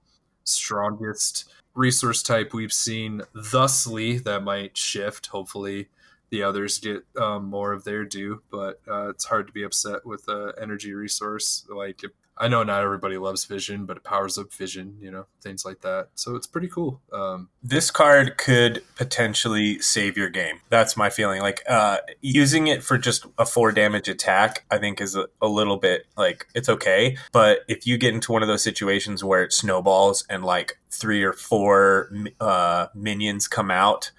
strongest resource type we've seen thusly. That might shift. Hopefully, the others get um, more of their due, but uh, it's hard to be upset with an energy resource. Like, I know not everybody loves Vision, but it powers up Vision, you know, things like that. So it's pretty cool. Um, this card could potentially save your game. That's my feeling. Like uh, using it for just a four damage attack, I think is a, a little bit like it's okay. But if you get into one of those situations where it snowballs and like three or four uh, minions come out,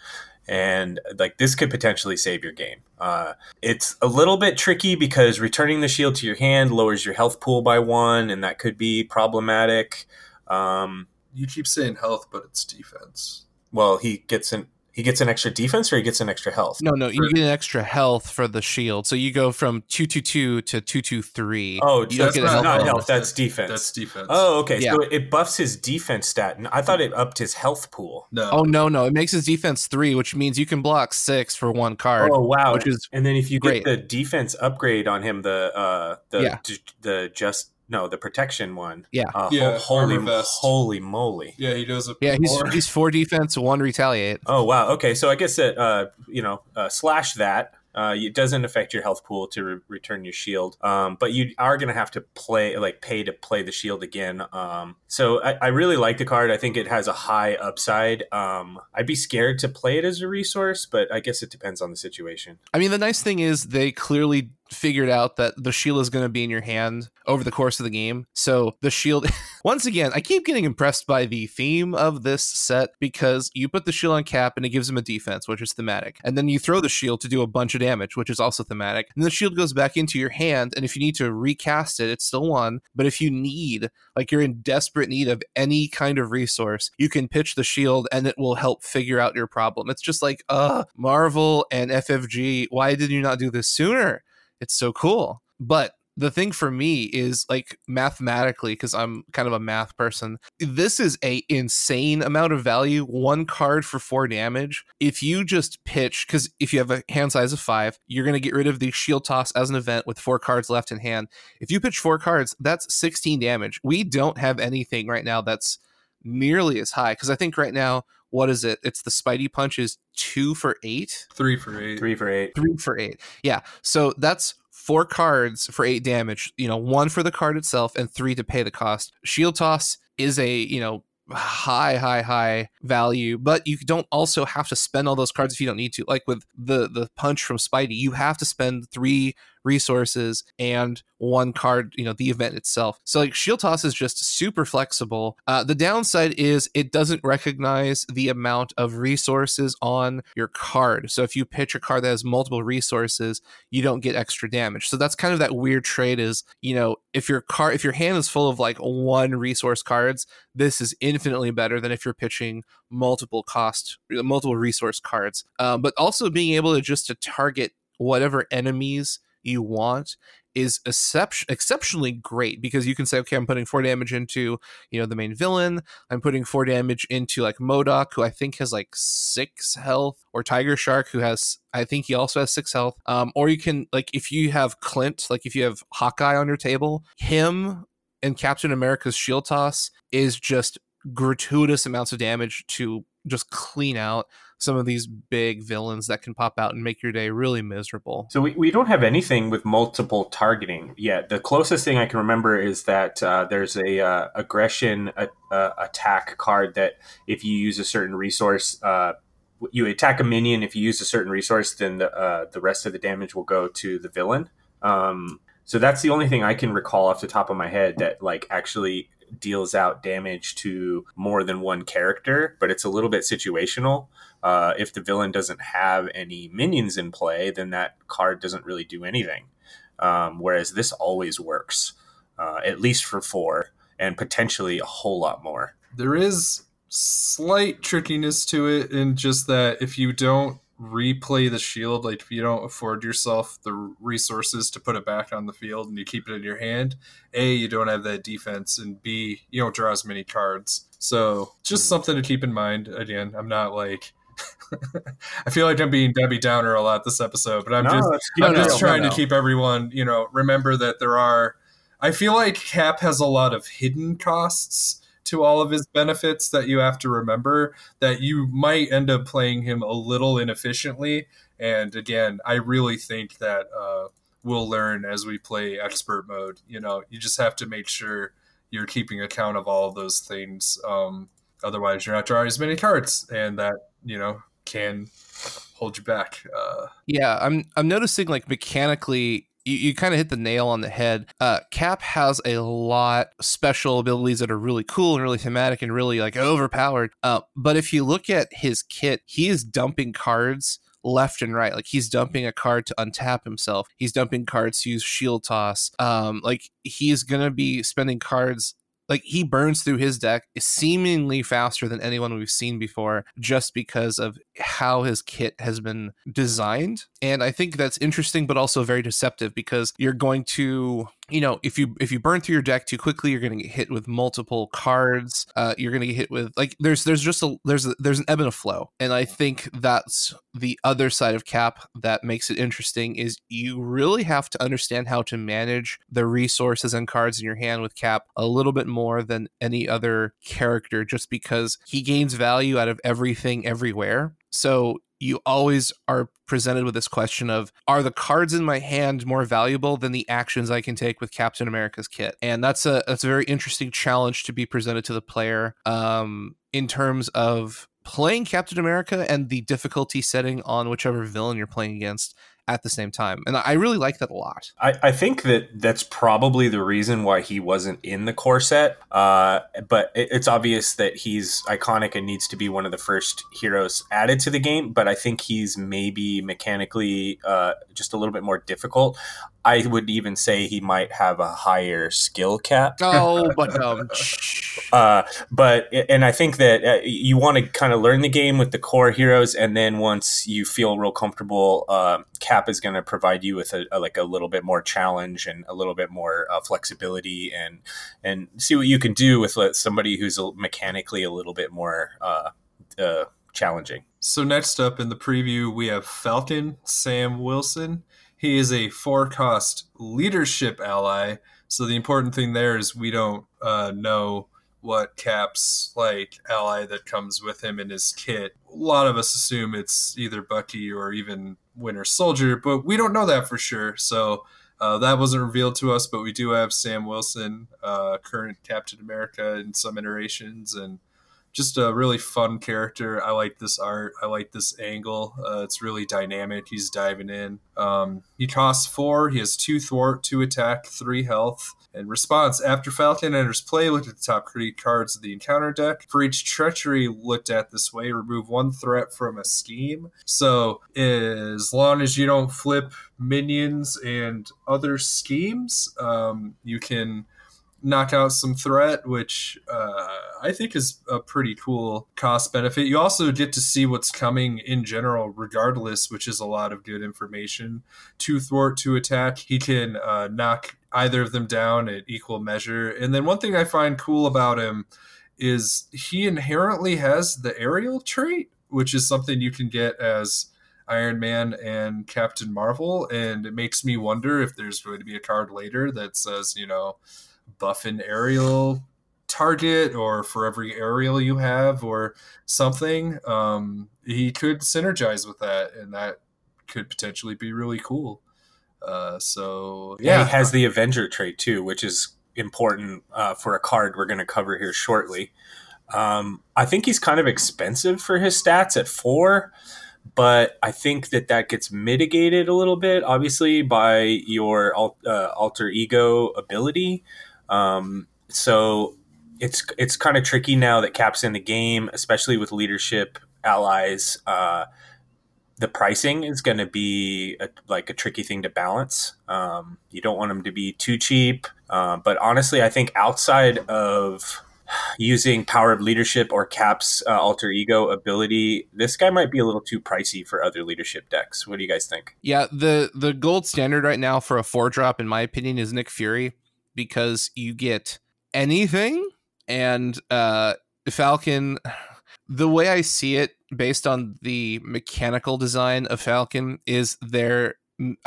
and like this could potentially save your game. Uh, it's a little bit tricky because returning the shield to your hand lowers your health pool by one, and that could be problematic. Um, you keep saying health, but it's defense. Well, he gets an he gets an extra defense or he gets an extra health? No, no, you get an extra health for the shield. So you go from 222 to 223. Oh, you that's not, not health, that's defense. That's defense. Oh, okay. Yeah. So it buffs his defense stat. And I thought it upped his health pool. No. Oh, no, no. It makes his defense 3, which means you can block 6 for one card. Oh, wow. Which is And then if you great. get the defense upgrade on him, the uh the yeah. the just no, the protection one. Yeah. Uh, yeah. Holy, holy moly. Yeah, he does. A yeah, he's he's four defense, one retaliate. Oh wow. Okay, so I guess that uh, you know, uh, slash that uh, it doesn't affect your health pool to re- return your shield, um, but you are going to have to play, like, pay to play the shield again. Um, so I, I, really like the card. I think it has a high upside. Um, I'd be scared to play it as a resource, but I guess it depends on the situation. I mean, the nice thing is they clearly figured out that the shield is going to be in your hand over the course of the game. So the shield, once again, I keep getting impressed by the theme of this set because you put the shield on cap and it gives him a defense, which is thematic. And then you throw the shield to do a bunch of damage, which is also thematic. And the shield goes back into your hand. And if you need to recast it, it's still one. But if you need, like you're in desperate need of any kind of resource, you can pitch the shield and it will help figure out your problem. It's just like, uh, Marvel and FFG, why did you not do this sooner? It's so cool. but the thing for me is like mathematically because i'm kind of a math person this is a insane amount of value one card for four damage if you just pitch because if you have a hand size of five you're going to get rid of the shield toss as an event with four cards left in hand if you pitch four cards that's 16 damage we don't have anything right now that's nearly as high because i think right now what is it it's the spidey punch is two for eight Three for eight. Three for eight. three for eight. Yeah. So that's four cards for eight damage. You know, one for the card itself and three to pay the cost. Shield toss is a, you know, high high high value but you don't also have to spend all those cards if you don't need to like with the the punch from spidey you have to spend three resources and one card you know the event itself. So like shield toss is just super flexible. Uh, the downside is it doesn't recognize the amount of resources on your card. So if you pitch a card that has multiple resources you don't get extra damage. So that's kind of that weird trade is you know if your card if your hand is full of like one resource cards this is infinitely better than if you're pitching multiple cost multiple resource cards. Um, but also being able to just to target whatever enemies you want is excep- exceptionally great because you can say okay i'm putting four damage into you know the main villain. I'm putting four damage into like MODOK who i think has like six health or tiger shark who has i think he also has six health. Um, or you can like if you have clint like if you have hawkeye on your table him and captain america's shield toss is just gratuitous amounts of damage to just clean out some of these big villains that can pop out and make your day really miserable. So we, we don't have anything with multiple targeting yet. The closest thing I can remember is that uh, there's a uh, aggression a, uh, attack card that if you use a certain resource, uh, you attack a minion. If you use a certain resource, then the uh, the rest of the damage will go to the villain. Um, so that's the only thing I can recall off the top of my head that like actually deals out damage to more than one character, but it's a little bit situational. Uh, if the villain doesn't have any minions in play, then that card doesn't really do anything. Um, whereas this always works, uh, at least for four, and potentially a whole lot more. There is slight trickiness to it in just that if you don't replay the shield, like if you don't afford yourself the resources to put it back on the field and you keep it in your hand, A, you don't have that defense, and B, you don't draw as many cards. So just mm-hmm. something to keep in mind. Again, I'm not like I feel like I'm being Debbie Downer a lot this episode, but I'm No, just I'm just trying to keep everyone, you know, remember that there are. I feel like Cap has a lot of hidden costs to all of his benefits that you have to remember that you might end up playing him a little inefficiently. And again, I really think that uh, we'll learn as we play expert mode. You know, you just have to make sure you're keeping account of all of those things. Um, otherwise, you're not drawing as many cards, and that you know can hold you back. Uh, Yeah, I'm I'm noticing like mechanically you, you kind of hit the nail on the head. Uh, Cap has a lot special abilities that are really cool and really thematic and really like overpowered. Uh, but if you look at his kit, he is dumping cards left and right. Like he's dumping a card to untap himself. He's dumping cards to use shield toss. Um, like he's gonna be spending cards like he burns through his deck seemingly faster than anyone we've seen before just because of how his kit has been designed. And i think that's interesting but also very deceptive because you're going to you know if you if you burn through your deck too quickly you're going to get hit with multiple cards. Uh, you're going to get hit with like there's there's just a there's a, there's an ebb and a flow. And i think that's the other side of cap that makes it interesting is you really have to understand how to manage the resources and cards in your hand with cap a little bit more than any other character just because he gains value out of everything everywhere so you always are presented with this question of are the cards in my hand more valuable than the actions I can take with Captain America's kit? And that's a that's a very interesting challenge to be presented to the player um, in terms of playing Captain America and the difficulty setting on whichever villain you're playing against at the same time. And I really like that a lot. I, I think that that's probably the reason why he wasn't in the core set. Uh, but it, it's obvious that he's iconic and needs to be one of the first heroes added to the game. But I think he's maybe mechanically uh, just a little bit more difficult. I would even say he might have a higher skill cap. Oh, but um, Uh, but and I think that uh, you want to kind of learn the game with the core heroes, and then once you feel real comfortable, uh, Cap Cap is going to provide you with a, a, like a little bit more challenge and a little bit more uh, flexibility and and see what you can do with somebody who's mechanically a little bit more uh, uh, challenging. So next up in the preview, we have Falcon Sam Wilson. He is a four cost leadership ally. So the important thing there is we don't uh, know what Cap's like ally that comes with him in his kit. A lot of us assume it's either Bucky or even Winter Soldier, but we don't know that for sure. So uh, that wasn't revealed to us, but we do have Sam Wilson, uh, current Captain America in some iterations, and just a really fun character. I like this art. I like this angle. Uh, it's really dynamic. He's diving in. Um, he costs four. He has two thwart, two attack, three health. In response, after Falcon enters play, look at the top three cards of the encounter deck. For each treachery looked at this way, remove one threat from a scheme. So as long as you don't flip minions and other schemes, um, you can knock out some threat, which uh, I think is a pretty cool cost benefit. You also get to see what's coming in general, regardless, which is a lot of good information. Two thwart, two attack. He can uh, knock either of them down at equal measure. And then one thing I find cool about him is he inherently has the aerial trait, which is something you can get as Iron Man and Captain Marvel. And it makes me wonder if there's going to be a card later that says, you know, buff an aerial target or for every aerial you have or something um, he could synergize with that and that could potentially be really cool uh, so yeah. yeah. he has the avenger trait too which is important uh, for a card we're going to cover here shortly um, i think he's kind of expensive for his stats at four but I think that that gets mitigated a little bit, obviously, by your uh, alter ego ability. Um, so it's it's kind of tricky now that Cap's in the game, especially with leadership allies. Uh, the pricing is going to be a, like a tricky thing to balance. Um, you don't want them to be too cheap, uh, but honestly, I think outside of using power of leadership or Cap's uh, alter ego ability, this guy might be a little too pricey for other leadership decks. What do you guys think? Yeah, the the gold standard right now for a four drop, in my opinion, is Nick Fury because you get anything and uh Falcon the way I see it based on the mechanical design of Falcon is there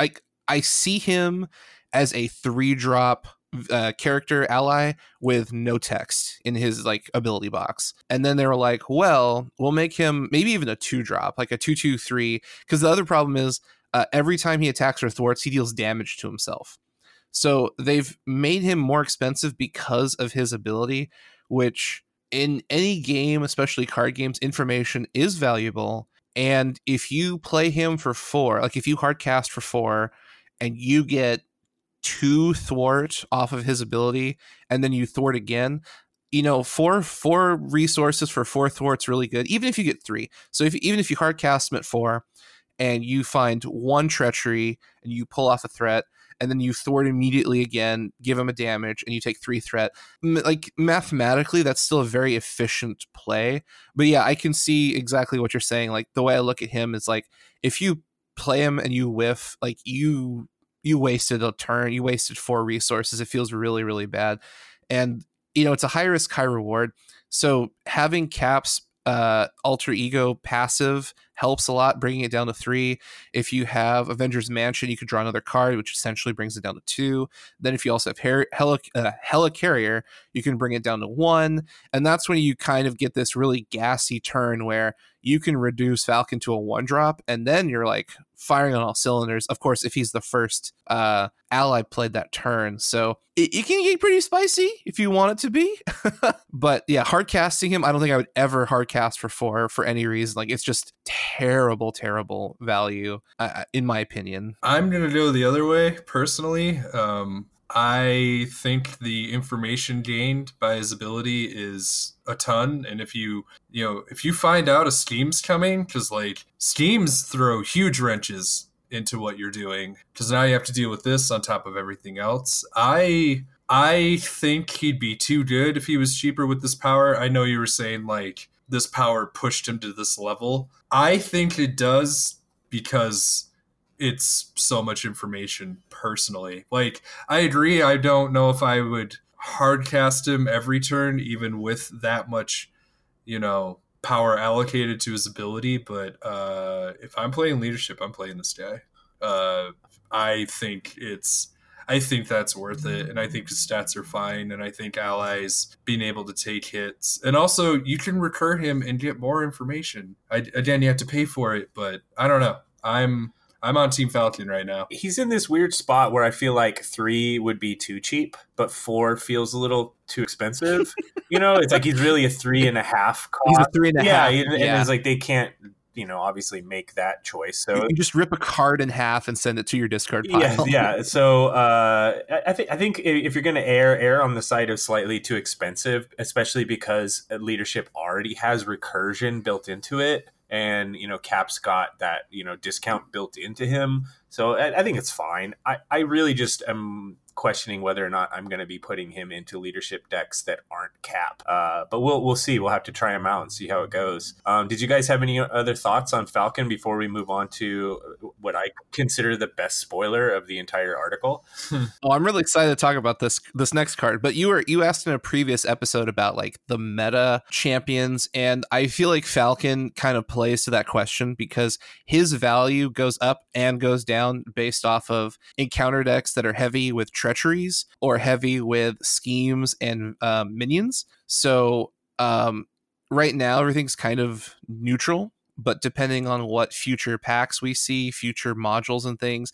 like I see him as a 3 drop uh, character ally with no text in his like ability box. And then they were like, well, we'll make him maybe even a two drop, like a two two three. Because the other problem is uh, every time he attacks or thwarts, he deals damage to himself. So they've made him more expensive because of his ability, which in any game, especially card games, information is valuable. And if you play him for four, like if you hard cast for four and you get two thwart off of his ability and then you thwart again, you know, four four resources for four thwarts really good, even if you get three. So if even if you hard cast him at four and you find one treachery and you pull off a threat, and then you thwart immediately again, give him a damage, and you take three threat. Like mathematically, that's still a very efficient play. But yeah, I can see exactly what you're saying. Like the way I look at him is like if you play him and you whiff, like you you wasted a turn, you wasted four resources. It feels really really bad, and you know it's a high risk high reward. So having caps uh, alter ego passive helps a lot, bringing it down to three. If you have Avengers Mansion, you can draw another card, which essentially brings it down to two. Then, if you also have Hel- Hella, uh, Helicarrier, you can bring it down to one. And that's when you kind of get this really gassy turn where you can reduce Falcon to a one drop, and then you're like firing on all cylinders. Of course, if he's the first uh, ally played that turn, so it, it, can get pretty spicy if you want it to be. but yeah, hard casting him, I don't think I would ever hard cast for four for any reason. Like it's just terrible, terrible value uh, in my opinion. I'm gonna go the other way personally. Um, I think the information gained by his ability is a ton. And if you, you know, if you find out a scheme's coming, because like schemes throw huge wrenches into what you're doing, because now you have to deal with this on top of everything else. I, I think he'd be too good if he was cheaper with this power. I know you were saying like this power pushed him to this level. I think it does because it's so much information personally. Like I agree, I don't know if I would hard cast him every turn, even with that much, you know, power allocated to his ability. But uh, if I'm playing leadership, I'm playing this guy. Uh, I think it's I think that's worth it, mm-hmm. and I think his stats are fine, and I think allies being able to take hits, and also you can recur him and get more information. I, uh, again, you have to pay for it, but I don't know. I'm I'm on Team Falcon right now. He's in this weird spot where I feel like three would be too cheap, but four feels a little too expensive. you know, it's like he's really a three and a half cost. He's a three and a yeah, half. and Yeah. it's like they can't, you know, obviously make that choice. So you just rip a card in half and send it to your discard pile. yeah, yeah. So uh, I- I think I think if you're going to err, err on the side of slightly too expensive, especially because leadership already has recursion built into it, and you know Cap's got that you know discount built into him. So I, I think it's fine. I I really just am questioning whether or not I'm going to be putting him into leadership decks that aren't Cap. Uh, but we'll we'll see. We'll have to try him out and see how it goes. Um, did you guys have any other thoughts on Falcon before we move on to what I consider the best spoiler of the entire article? Oh, I'm really excited to talk about this this next card. But you were you asked in a previous episode about like the meta champions, and I feel like Falcon kind of plays to that question because his value goes up and goes down based off of encounter decks that are heavy with treacheries or heavy with schemes and um, minions. So um, right now everything's kind of neutral, but depending on what future packs we see, future modules and things,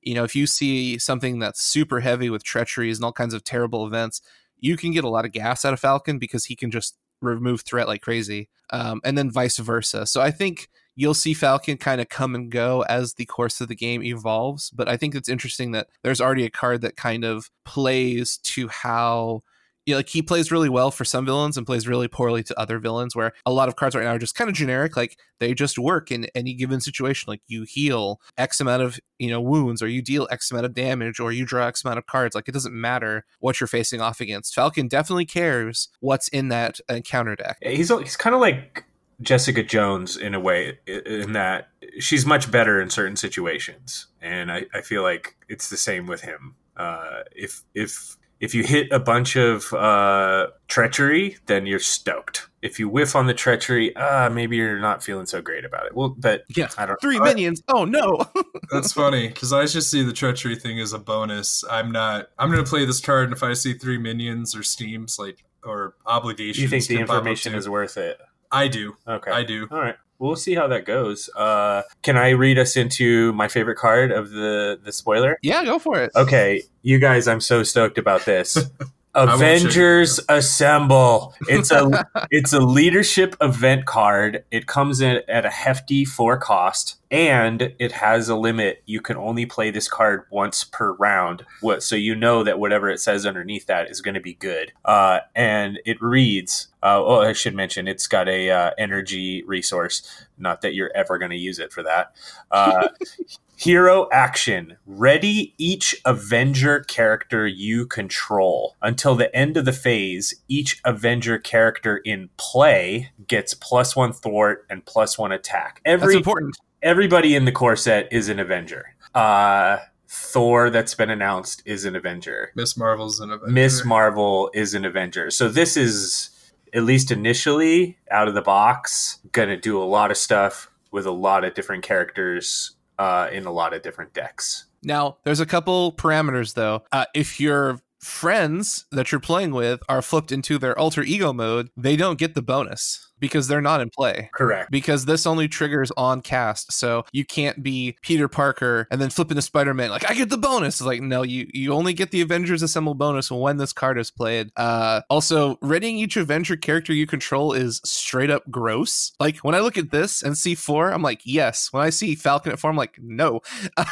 you know, if you see something that's super heavy with treacheries and all kinds of terrible events, you can get a lot of gas out of Falcon because he can just remove threat like crazy, um, and then vice versa. So I think you'll see Falcon kind of come and go as the course of the game evolves. But I think it's interesting that there's already a card that kind of plays to how. Know, like he plays really well for some villains and plays really poorly to other villains. Where a lot of cards right now are just kind of generic, like they just work in any given situation. Like you heal X amount of you know wounds, or you deal X amount of damage, or you draw X amount of cards. Like it doesn't matter what you're facing off against. Falcon definitely cares what's in that encounter deck. He's he's kind of like Jessica Jones in a way, in that she's much better in certain situations, and I, I feel like it's the same with him. Uh, if if if you hit a bunch of uh, treachery, then you're stoked. If you whiff on the treachery, uh, maybe you're not feeling so great about it. Well, but Yeah. I don't. Three I- minions. Oh no. That's funny because I just see the treachery thing as a bonus. I'm not. I'm gonna play this card, and if I see three minions or schemes, like or obligations, You think the can pop up information is worth it? I do. Okay, I do. All right. We'll see how that goes. Uh, can I read us into my favorite card of the the spoiler? yeah, go for it. Okay, you guys, I'm so stoked about this. won't show you. Avengers Assemble. It's a it's a leadership event card. It comes in at a hefty four cost, and it has a limit. You can only play this card once per round. What so you know that whatever it says underneath that is going to be good. Uh, and it reads. Uh, oh, I should mention it's got a uh, energy resource. Not that you're ever going to use it for that. Hero action. Ready each Avenger character you control. Until the end of the phase, each Avenger character in play gets plus one thwart and plus one attack. That's Every important. everybody in the core set is an Avenger. Uh Thor that's been announced is an Avenger. Miss Marvel's an event. Miss Marvel is an Avenger. So this is at least initially out of the box gonna do a lot of stuff with a lot of different characters uh, in a lot of different decks. Now, there's a couple parameters though. Uh, if your friends that you're playing with are flipped into their alter ego mode, they don't get the bonus because they're not in play. Correct. Because this only triggers on cast, so you can't be Peter Parker and then flipping to Spider Man like I get the bonus. It's like no, you you only get the Avengers Assemble bonus when this card is played. Uh, also, readying each Avenger character you control is straight up gross. Like when I look at this and see four, I'm like yes. When I see Falcon at four, I'm like no.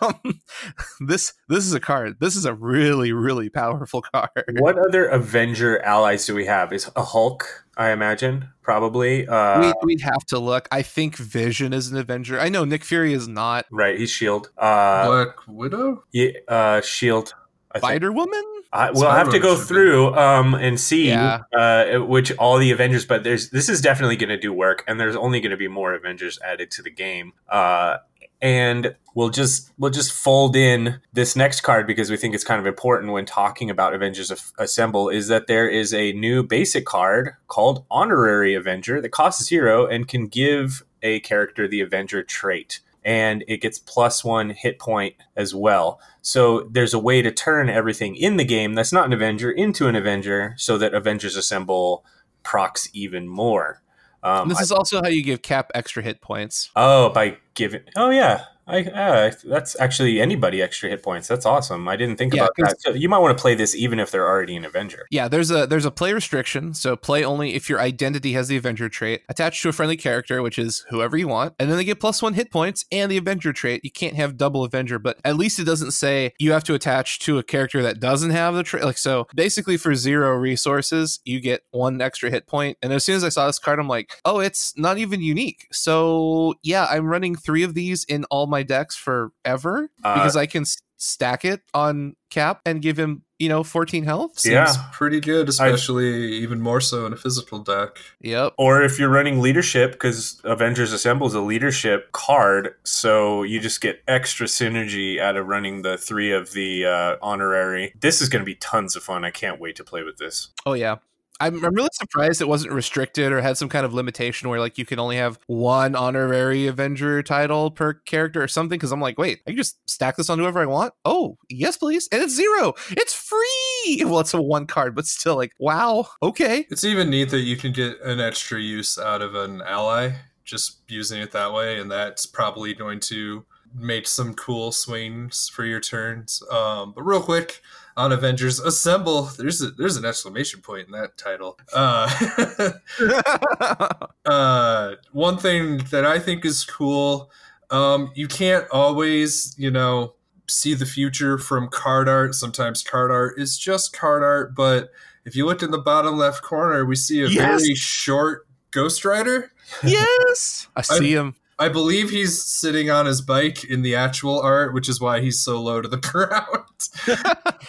Um, this this is a card. This is a really really powerful card. What other Avenger allies do we have? Is a Hulk, I imagine, probably. Uh, We'd, we'd have to look. I think Vision is an Avenger. I know Nick Fury is not. right, he's Shield. Uh, Black Widow. yeah, uh, Shield. I think. Spider Woman? I, we'll have to Spider-Man go should be. through um, and see Yeah. uh, which all the Avengers. But there's this is definitely going to do work, and there's only going to be more Avengers added to the game. Uh, and we'll just we'll just fold in this next card because we think it's kind of important when talking about Avengers Assemble is that there is a new basic card called Honorary Avenger that costs zero and can give a character the Avenger trait and it gets plus one hit point as well. So there's a way to turn everything in the game that's not an Avenger into an Avenger so that Avengers Assemble procs even more. Um, this is I, also how you give Cap extra hit points. Oh, by giving. Oh yeah, I, uh, that's actually anybody extra hit points. That's awesome. I didn't think yeah, about that. So you might want to play this even if they're already an Avenger. Yeah, there's a there's a play restriction. So play only if your identity has the Avenger trait attached to a friendly character, which is whoever you want, and then they get plus one hit points and the Avenger trait. You can't have double Avenger, but at least it doesn't say you have to attach to a character that doesn't have the trait. Like so, basically for zero resources, you get one extra hit point. And as soon as I saw this card, I'm like, oh, it's not even unique. So yeah, I'm running three of these in all my decks forever uh, because I can stack it on Cap and give him, you know, 14 health. Seems yeah, pretty good, especially I, even more so in a physical deck. Yep. Or if you're running leadership, because Avengers Assemble is a leadership card, so you just get extra synergy out of running the three of the uh, honorary. This is going to be tons of fun. I can't wait to play with this. Oh yeah, I'm, I'm really surprised it wasn't restricted or had some kind of limitation where like you can only have one honorary Avenger title per character or something. Because I'm like, wait, I can just stack this on whoever I want. Oh, yes, please, and it's zero. It's free. Well, it's a one card, but still, like, wow, okay. It's even neat that you can get an extra use out of an ally just using it that way, and that's probably going to make some cool swings for your turns. Um, but real quick, on Avengers Assemble. There's a, there's an exclamation point in that title. Uh, uh, one thing that I think is cool, um, you can't always, you know, see the future from card art. Sometimes card art is just card art, but if you look in the bottom left corner, we see a yes. very short Ghost Rider. Yes, I see him. I believe he's sitting on his bike in the actual art, which is why he's so low to the ground.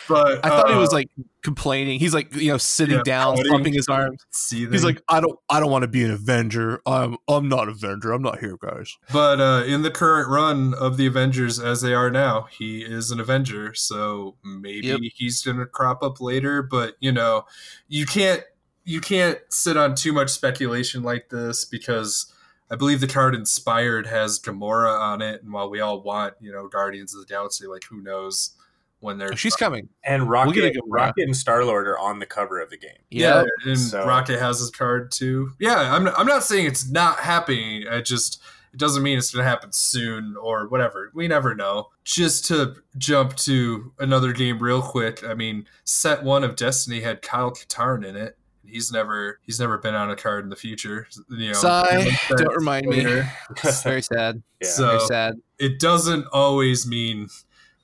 but I thought uh, he was uh, like complaining. He's like, you know, sitting yeah, down, pumping his arms. Seething. He's like, I don't, I don't want to be an Avenger. I'm, I'm not Avenger. I'm not here, guys. But uh, in the current run of the Avengers as they are now, he is an Avenger. So maybe yep. he's gonna crop up later. But you know, you can't, you can't sit on too much speculation like this because I believe the card Inspired has Gamora on it, and while we all want, you know, Guardians of the Galaxy, like who knows when they're she's coming. And Rocket, we'll Rocket and Star Lord are on the cover of the game. Yeah, yeah and so. Rocket has his card too. Yeah, I'm I'm not saying it's not happening. I just it doesn't mean it's going to happen soon or whatever. We never know. Just to jump to another game real quick. I mean, set one of Destiny had Kyle Katarn in it he's never he's never been on a card in the future. You know, Sigh, don't remind later. me. very sad. Yeah. So very sad. It doesn't always mean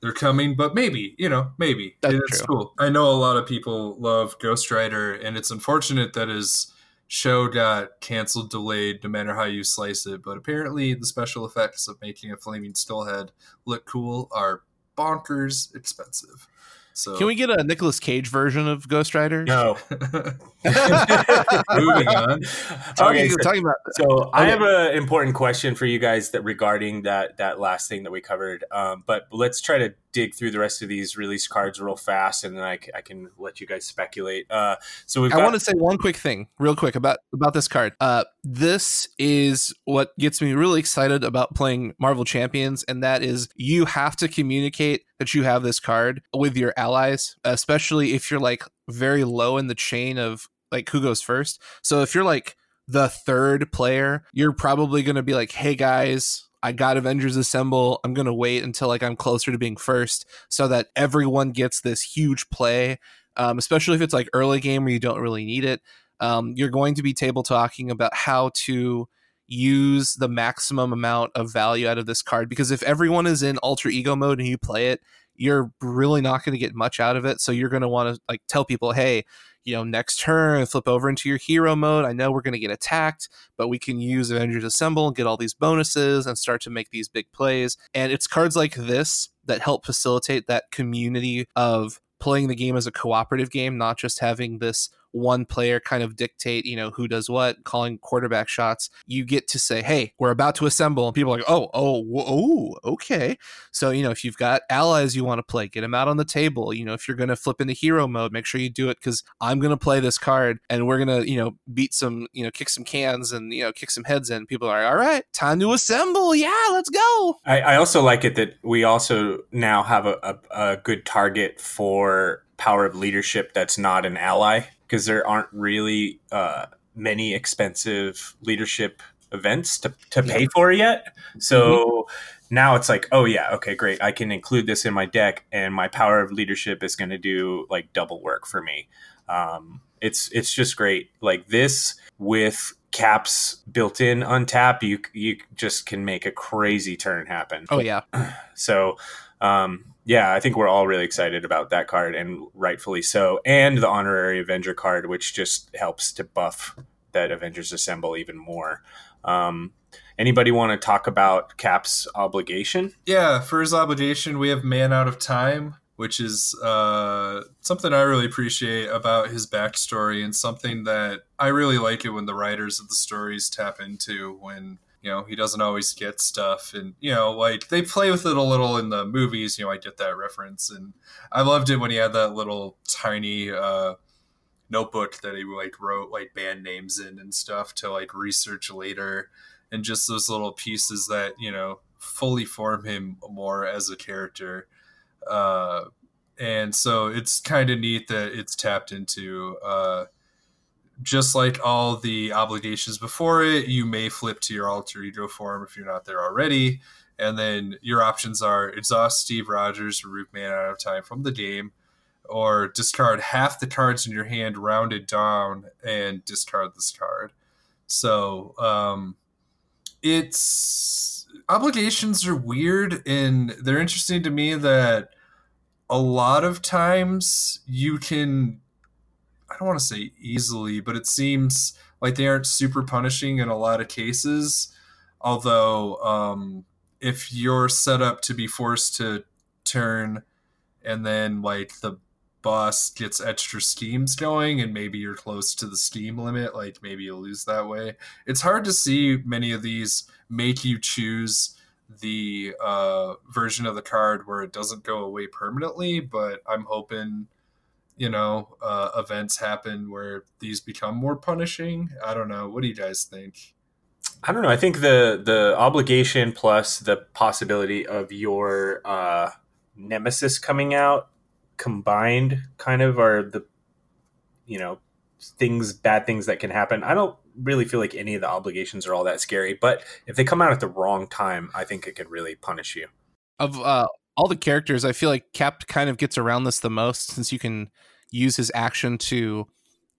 they're coming, but maybe you know, maybe That's it's true. cool. I know a lot of people love Ghost Rider, and it's unfortunate that his show got canceled, delayed, no matter how you slice it. But apparently, the special effects of making a flaming stillhead look cool are bonkers expensive. So can we get a Nicolas Cage version of Ghost Rider? No. Moving on. okay, so, talking about. So okay. I have an important question for you guys that regarding that that last thing that we covered. Um, but let's try to dig through the rest of these release cards real fast, and then I, I can let you guys speculate. Uh, so we've I want to say one quick thing, real quick about about this card. Uh, this is what gets me really excited about playing Marvel Champions, and that is you have to communicate that you have this card with your allies, especially if you're like very low in the chain of like who goes first. So if you're like the third player, you're probably going to be like, "Hey guys, I got Avengers Assemble. I'm going to wait until like I'm closer to being first so that everyone gets this huge play, um, especially if it's like early game where you don't really need it. Um, you're going to be table talking about how to use the maximum amount of value out of this card because if everyone is in alter ego mode and you play it, you're really not going to get much out of it. So you're going to want to like tell people, hey, you know, next turn, flip over into your hero mode. I know we're going to get attacked, but we can use Avengers Assemble and get all these bonuses and start to make these big plays. And it's cards like this that help facilitate that community of playing the game as a cooperative game, not just having this one player kind of dictate, you know, who does what, calling quarterback shots. You get to say, "Hey, we're about to assemble," and people are like, "Oh, oh, oh, okay." So you know, if you've got allies you want to play, get them out on the table. You know, if you're going to flip into hero mode, make sure you do it because I'm going to play this card, and we're going to, you know, beat some, you know, kick some cans and you know, kick some heads in. People are, like, all right, time to assemble. Yeah, let's go. I, I also like it that we also now have a, a, a good target for power of leadership that's not an ally because there aren't really uh, many expensive leadership events to, to pay for yet. So mm-hmm. now it's like, oh yeah, okay, great. I can include this in my deck, and my power of leadership is going to do like double work for me. Um, it's it's just great. Like this with caps built in untap, you you just can make a crazy turn happen. Oh yeah. So um, yeah, I think we're all really excited about that card, and rightfully so. And the honorary Avenger card, which just helps to buff that Avengers Assemble even more. Um, anybody want to talk about Cap's obligation? Yeah, for his obligation, we have Man Out of Time, which is uh, something I really appreciate about his backstory, and something that I really like it when the writers of the stories tap into when you know he doesn't always get stuff and you know like they play with it a little in the movies you know i get that reference and i loved it when he had that little tiny uh notebook that he like wrote like band names in and stuff to like research later and just those little pieces that you know fully form him more as a character. Uh and so it's kind of neat that it's tapped into uh just like all the obligations before it, you may flip to your alter ego form if you're not there already. And then your options are exhaust Steve Rogers, remove man out of time from the game, or discard half the cards in your hand rounded down and discard this card. So um, it's obligations are weird and they're interesting to me that a lot of times you can I don't want to say easily, but it seems like they aren't super punishing in a lot of cases. Although, um, if you're set up to be forced to turn and then like the boss gets extra schemes going and maybe you're close to the scheme limit, like maybe you'll lose that way. It's hard to see many of these make you choose the uh, version of the card where it doesn't go away permanently, but I'm hoping you know uh, events happen where these become more punishing? I don't know. What do you guys think? I don't know. I think the the obligation plus the possibility of your uh, nemesis coming out combined kind of are the you know things bad things that can happen. I don't really feel like any of the obligations are all that scary but if they come out at the wrong time i think it could really punish you. Of uh all the characters, I feel like Cap kind of gets around this the most since you can use his action to,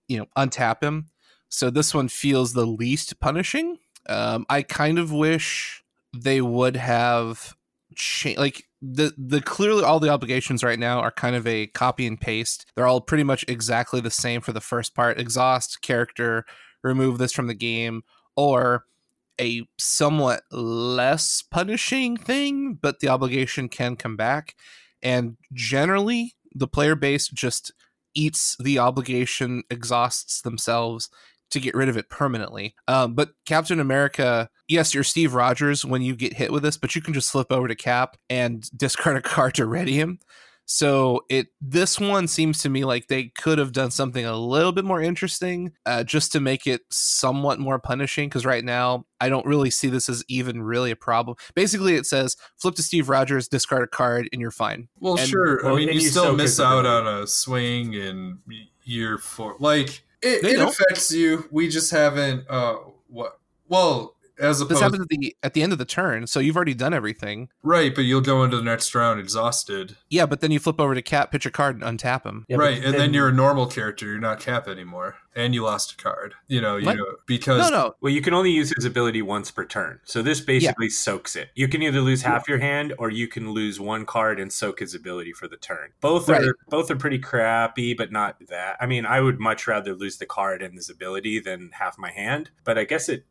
you know, untap him. So this one feels the least punishing. Um, I kind of wish they would have changed, like the the clearly all the obligations right now are kind of a copy and paste. They're all pretty much exactly the same for the first part. Exhaust character, remove this from the game, or a somewhat less punishing thing, but the obligation can come back. And generally, the player base just eats the obligation, exhausts themselves to get rid of it permanently. Um, but Captain America, yes, you're Steve Rogers when you get hit with this, but you can just flip over to Cap and discard a card to ready him. So it this one seems to me like they could have done something a little bit more interesting, uh, just to make it somewhat more punishing. Because right now, I don't really see this as even really a problem. Basically, it says flip to Steve Rogers, discard a card, and you're fine. Well, and, sure. Well, I mean, you, you still miss out on a swing in year four. Like it, it affects you. We just haven't. Uh, what? Well, as opposed, this happens at the at the end of the turn, so you've already done everything. Right, but you'll go into the next round exhausted. Yeah, but then you flip over to Cap, pitch a card, and untap him. Yeah, right, and then, then, you're a normal character. You're not Cap anymore, and you lost a card. You know, you know, because no, no. Well, you can only use his ability once per turn, so this basically yeah. soaks it. You can either lose half your hand, or you can lose one card and soak his ability for the turn. Both right. are both are pretty crappy, but not that. I mean, I would much rather lose the card and his ability than half my hand. But I guess it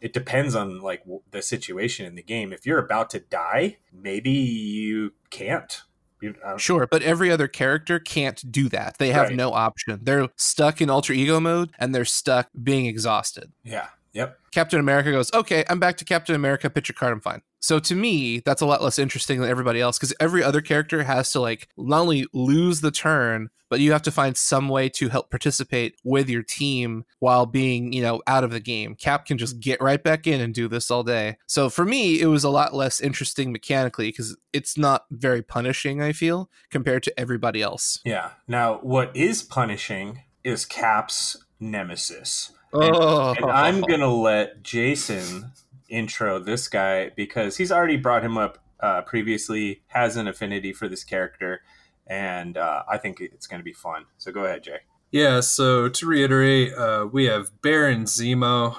it depends on like the situation in the game. If you're about to die, maybe you can't You, Sure, but every other character can't do that. They have Right. no option. They're stuck in alter ego mode and they're stuck being exhausted. yeah. Yep. Captain America goes, okay, I'm back to Captain America. Pitch your card, I'm fine. So to me, that's a lot less interesting than everybody else because every other character has to like not only lose the turn, but you have to find some way to help participate with your team while being, you know, out of the game. Cap can just get right back in and do this all day. So for me, it was a lot less interesting mechanically because it's not very punishing, I feel, compared to everybody else. Yeah. Now, what is punishing is Cap's nemesis. Oh, And I'm going to let Jason intro this guy because he's already brought him up uh, previously, has an affinity for this character, and uh, I think it's going to be fun. So go ahead, Jay. Yeah, so to reiterate, uh, we have Baron Zemo.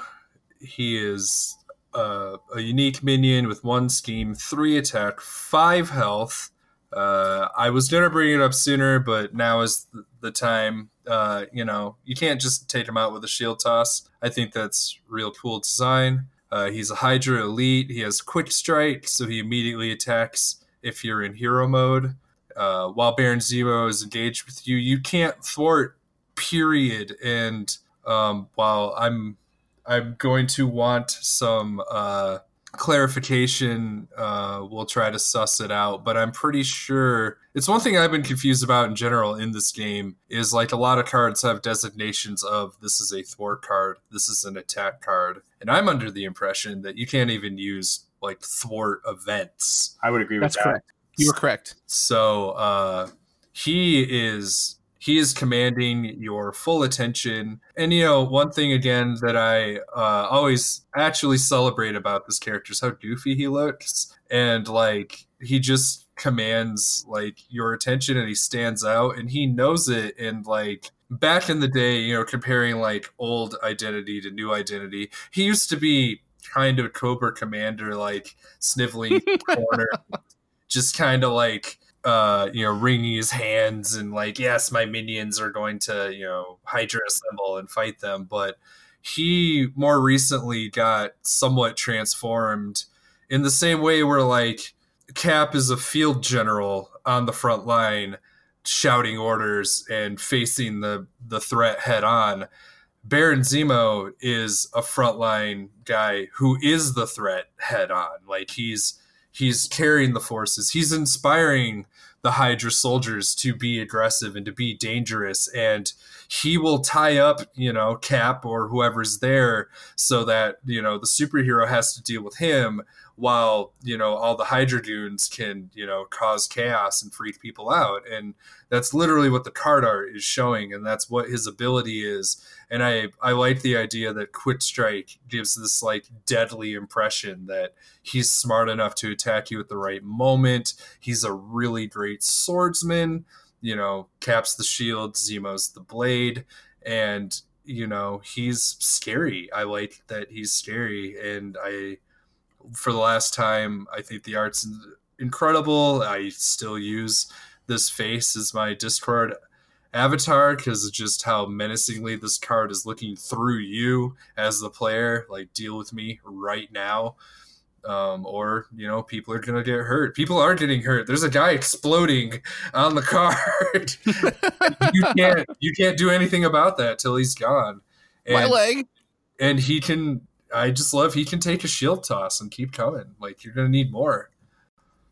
He is uh, a unique minion with one scheme, three attack, five health. Uh, I was to bring it up sooner, but now is the time. Uh, you know, you can't just take him out with a shield toss. I think that's real cool design. Uh, he's a Hydra elite. He has quick strike, so he immediately attacks if you're in hero mode. Uh, while Baron Zemo is engaged with you, you can't thwart period and um, while i'm i'm going to want some uh, clarification uh, we'll try to suss it out but i'm pretty sure it's one thing i've been confused about in general in this game is like a lot of cards have designations of this is a thwart card this is an attack card and i'm under the impression that you can't even use like thwart events I would agree that's with that. correct. You were correct. so uh, he is he is commanding your full attention. And you know, one thing again that I uh, always actually celebrate about this character is how goofy he looks, and like he just commands like your attention, and he stands out, and he knows it, and like. Back in the day, you know, comparing like old identity to new identity, he used to be kind of Cobra Commander, like sniveling corner, just kind of like uh you know wringing his hands and like yes my minions are going to you know hydra assemble and fight them but he more recently got somewhat transformed in the same way where like cap is a field general on the front line shouting orders and facing the the threat head on Baron Zemo is a frontline guy who is the threat head on. Like he's he's carrying the forces. He's inspiring the Hydra soldiers to be aggressive and to be dangerous. And he will tie up, you know, Cap or whoever's there so that, you know, the superhero has to deal with him while, you know, all the Hydra goons can, you know, cause chaos and freak people out. And that's literally what the card art is showing. And that's what his ability is. And I, I like the idea that Quick Strike gives this like deadly impression that he's smart enough to attack you at the right moment. He's a really great swordsman. You know, Cap's the shield, Zemo's the blade, and you know he's scary. I like that he's scary, and I, for the last time, I think the art's incredible. I still use this face as my Discord avatar because of just how menacingly this card is looking through you as the player. Like, deal with me right now um, or you know people are gonna get hurt people are getting hurt there's a guy exploding on the card you can't you can't do anything about that till he's gone My leg. and he can i just love he can take a shield toss and keep coming like you're gonna need more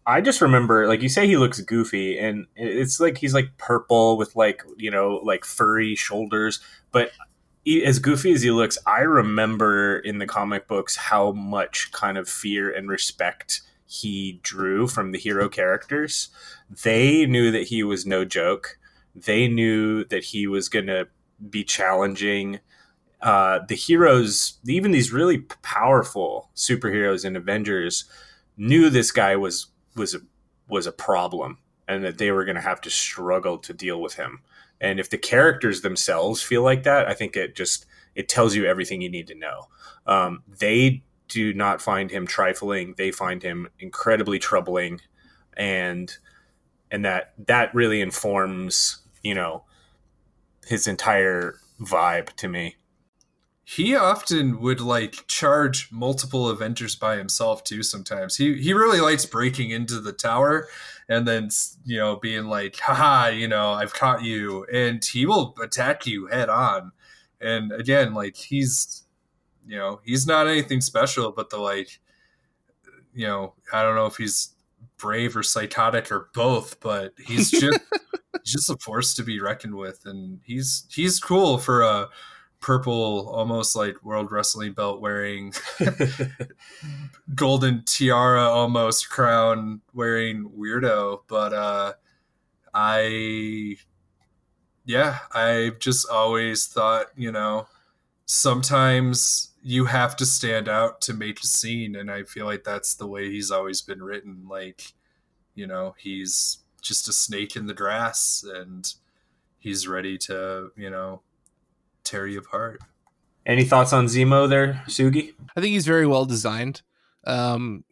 I just remember, like you say, he looks goofy, and it's like he's like purple with like you know like furry shoulders. But he, as goofy as he looks, I remember in the comic books how much kind of fear and respect he drew from the hero characters. They knew that he was no joke. They knew that he was to be challenging. Uh, the heroes, even these really powerful superheroes and Avengers, knew this guy was was a, was a problem and that they were going to have to struggle to deal with him. And if the characters themselves feel like that, I think it just it tells you everything you need to know. Um, they do not find him trifling; they find him incredibly troubling, and and that that really informs you know his entire vibe to me. He often would like charge multiple Avengers by himself too. Sometimes he he really likes breaking into the tower and then you know being like, haha, you know, I've caught you, and he will attack you head on. And again, like he's you know he's not anything special, but the like you know I don't know if he's brave or psychotic or both, but he's just just a force to be reckoned with, and he's he's cool for a purple, almost like World Wrestling belt wearing, golden tiara almost crown wearing weirdo. But uh, I, yeah, I've just always thought, you know, sometimes you have to stand out to make a scene. And I feel like that's the way he's always been written. Like, you know, he's just a snake in the grass and he's ready to, you know, tear you apart. Any thoughts on Zemo there, Sugi? I think he's very well designed. Um,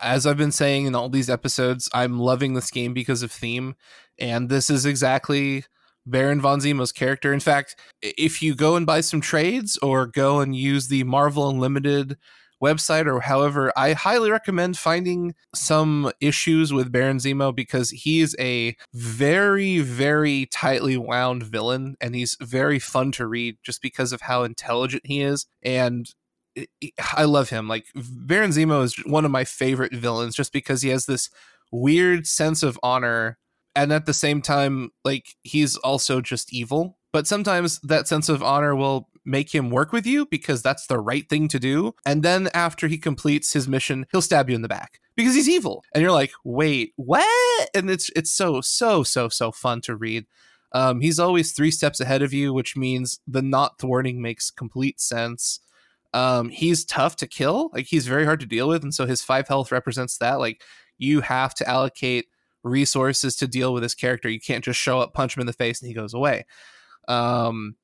as I've been saying in all these episodes, I'm loving this game because of theme, and this is exactly Baron von Zemo's character. In fact, if you go and buy some trades or go and use the Marvel Unlimited website or however, I highly recommend finding some issues with Baron Zemo because he's a very, very tightly wound villain and he's very fun to read just because of how intelligent he is. And I love him. Like Baron Zemo is one of my favorite villains just because he has this weird sense of honor and at the same time like he's also just evil but sometimes that sense of honor will make him work with you because that's the right thing to do. And then after he completes his mission, he'll stab you in the back because he's evil. And you're like, wait, what? And it's it's so so so so fun to read. Um, he's always three steps ahead of you, which means the not thwarting makes complete sense. Um, he's tough to kill, like he's very hard to deal with, and so his five health represents that. Like you have to allocate resources to deal with this character. You can't just show up, punch him in the face, and he goes away. Um,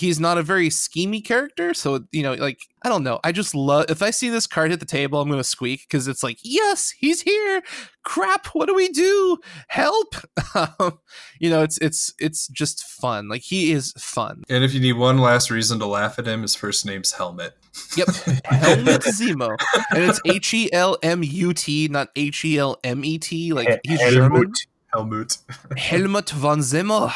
he's not a very schemy character so you know like i don't know. I just love if i see this card hit the table i'm gonna squeak because it's like yes he's here! Crap what do we do? Help! Um, you know it's it's it's just fun. Like he is fun. And if you need one last reason to laugh at him his first name's helmet. Yep. Helmet zemo. And it's h-e-l-m-u-t not h-e-l-m-e-t like he's helmut. german. Helmut. Helmut von zemo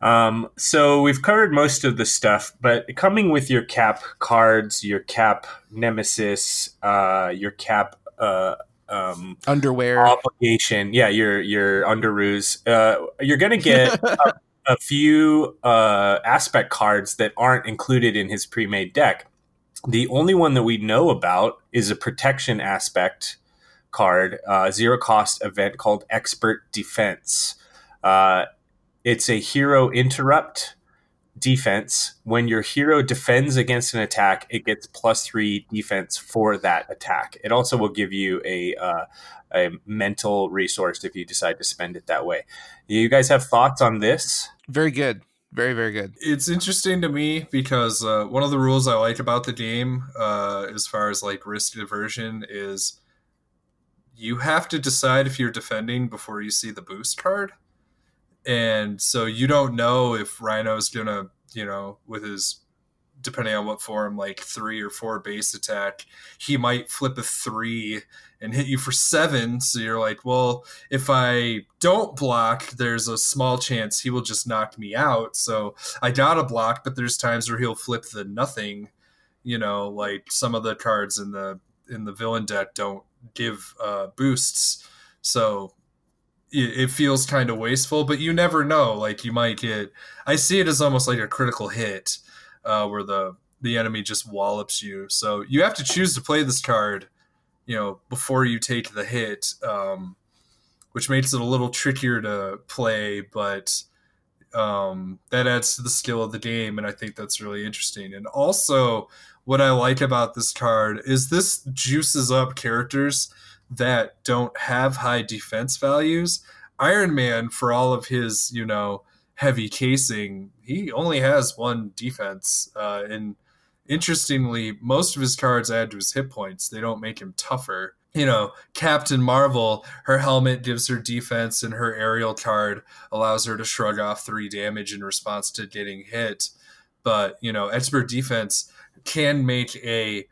um, so we've covered most of the stuff, but coming with your cap cards, your cap nemesis, uh, your cap uh, um, underwear obligation, yeah, your your underoos, uh, you're gonna get a, a, few uh, aspect cards that aren't included in his pre-made deck. The only one that we know about is a protection aspect card, uh, zero cost event called Expert Defense. Uh, it's a hero interrupt defense. When your hero defends against an attack, it gets plus three defense for that attack. It also will give you a uh, a mental resource if you decide to spend it that way. You guys have thoughts on this? Very good. Very, very good. It's interesting to me because uh, one of the rules I like about the game, uh, as far as like risk diversion, is you have to decide if you're defending before you see the boost card and so you don't know if Rhino's gonna, you know, with his depending on what form, like three or four base attack, he might flip a three and hit you for seven. So you're like, well, if I don't block, there's a small chance he will just knock me out. So I gotta block, but there's times where he'll flip the nothing. You know, like some of the cards in the in the villain deck don't give uh, boosts. So it feels kind of wasteful, but you never know. Like you might get, I see it as almost like a critical hit, uh, where the the enemy just wallops you. So you have to choose to play this card, you know, before you take the hit, um, which makes it a little trickier to play, but um, that adds to the skill of the game, and I think that's really interesting. And also, what I like about this card is this juices up characters that don't have high defense values. Iron Man, for all of his, you know, heavy casing, he only has one defense. Uh, and interestingly, most of his cards add to his hit points. They don't make him tougher. You know, Captain Marvel, her helmet gives her defense, and her aerial card allows her to shrug off three damage in response to getting hit. but you know, expert defense can make a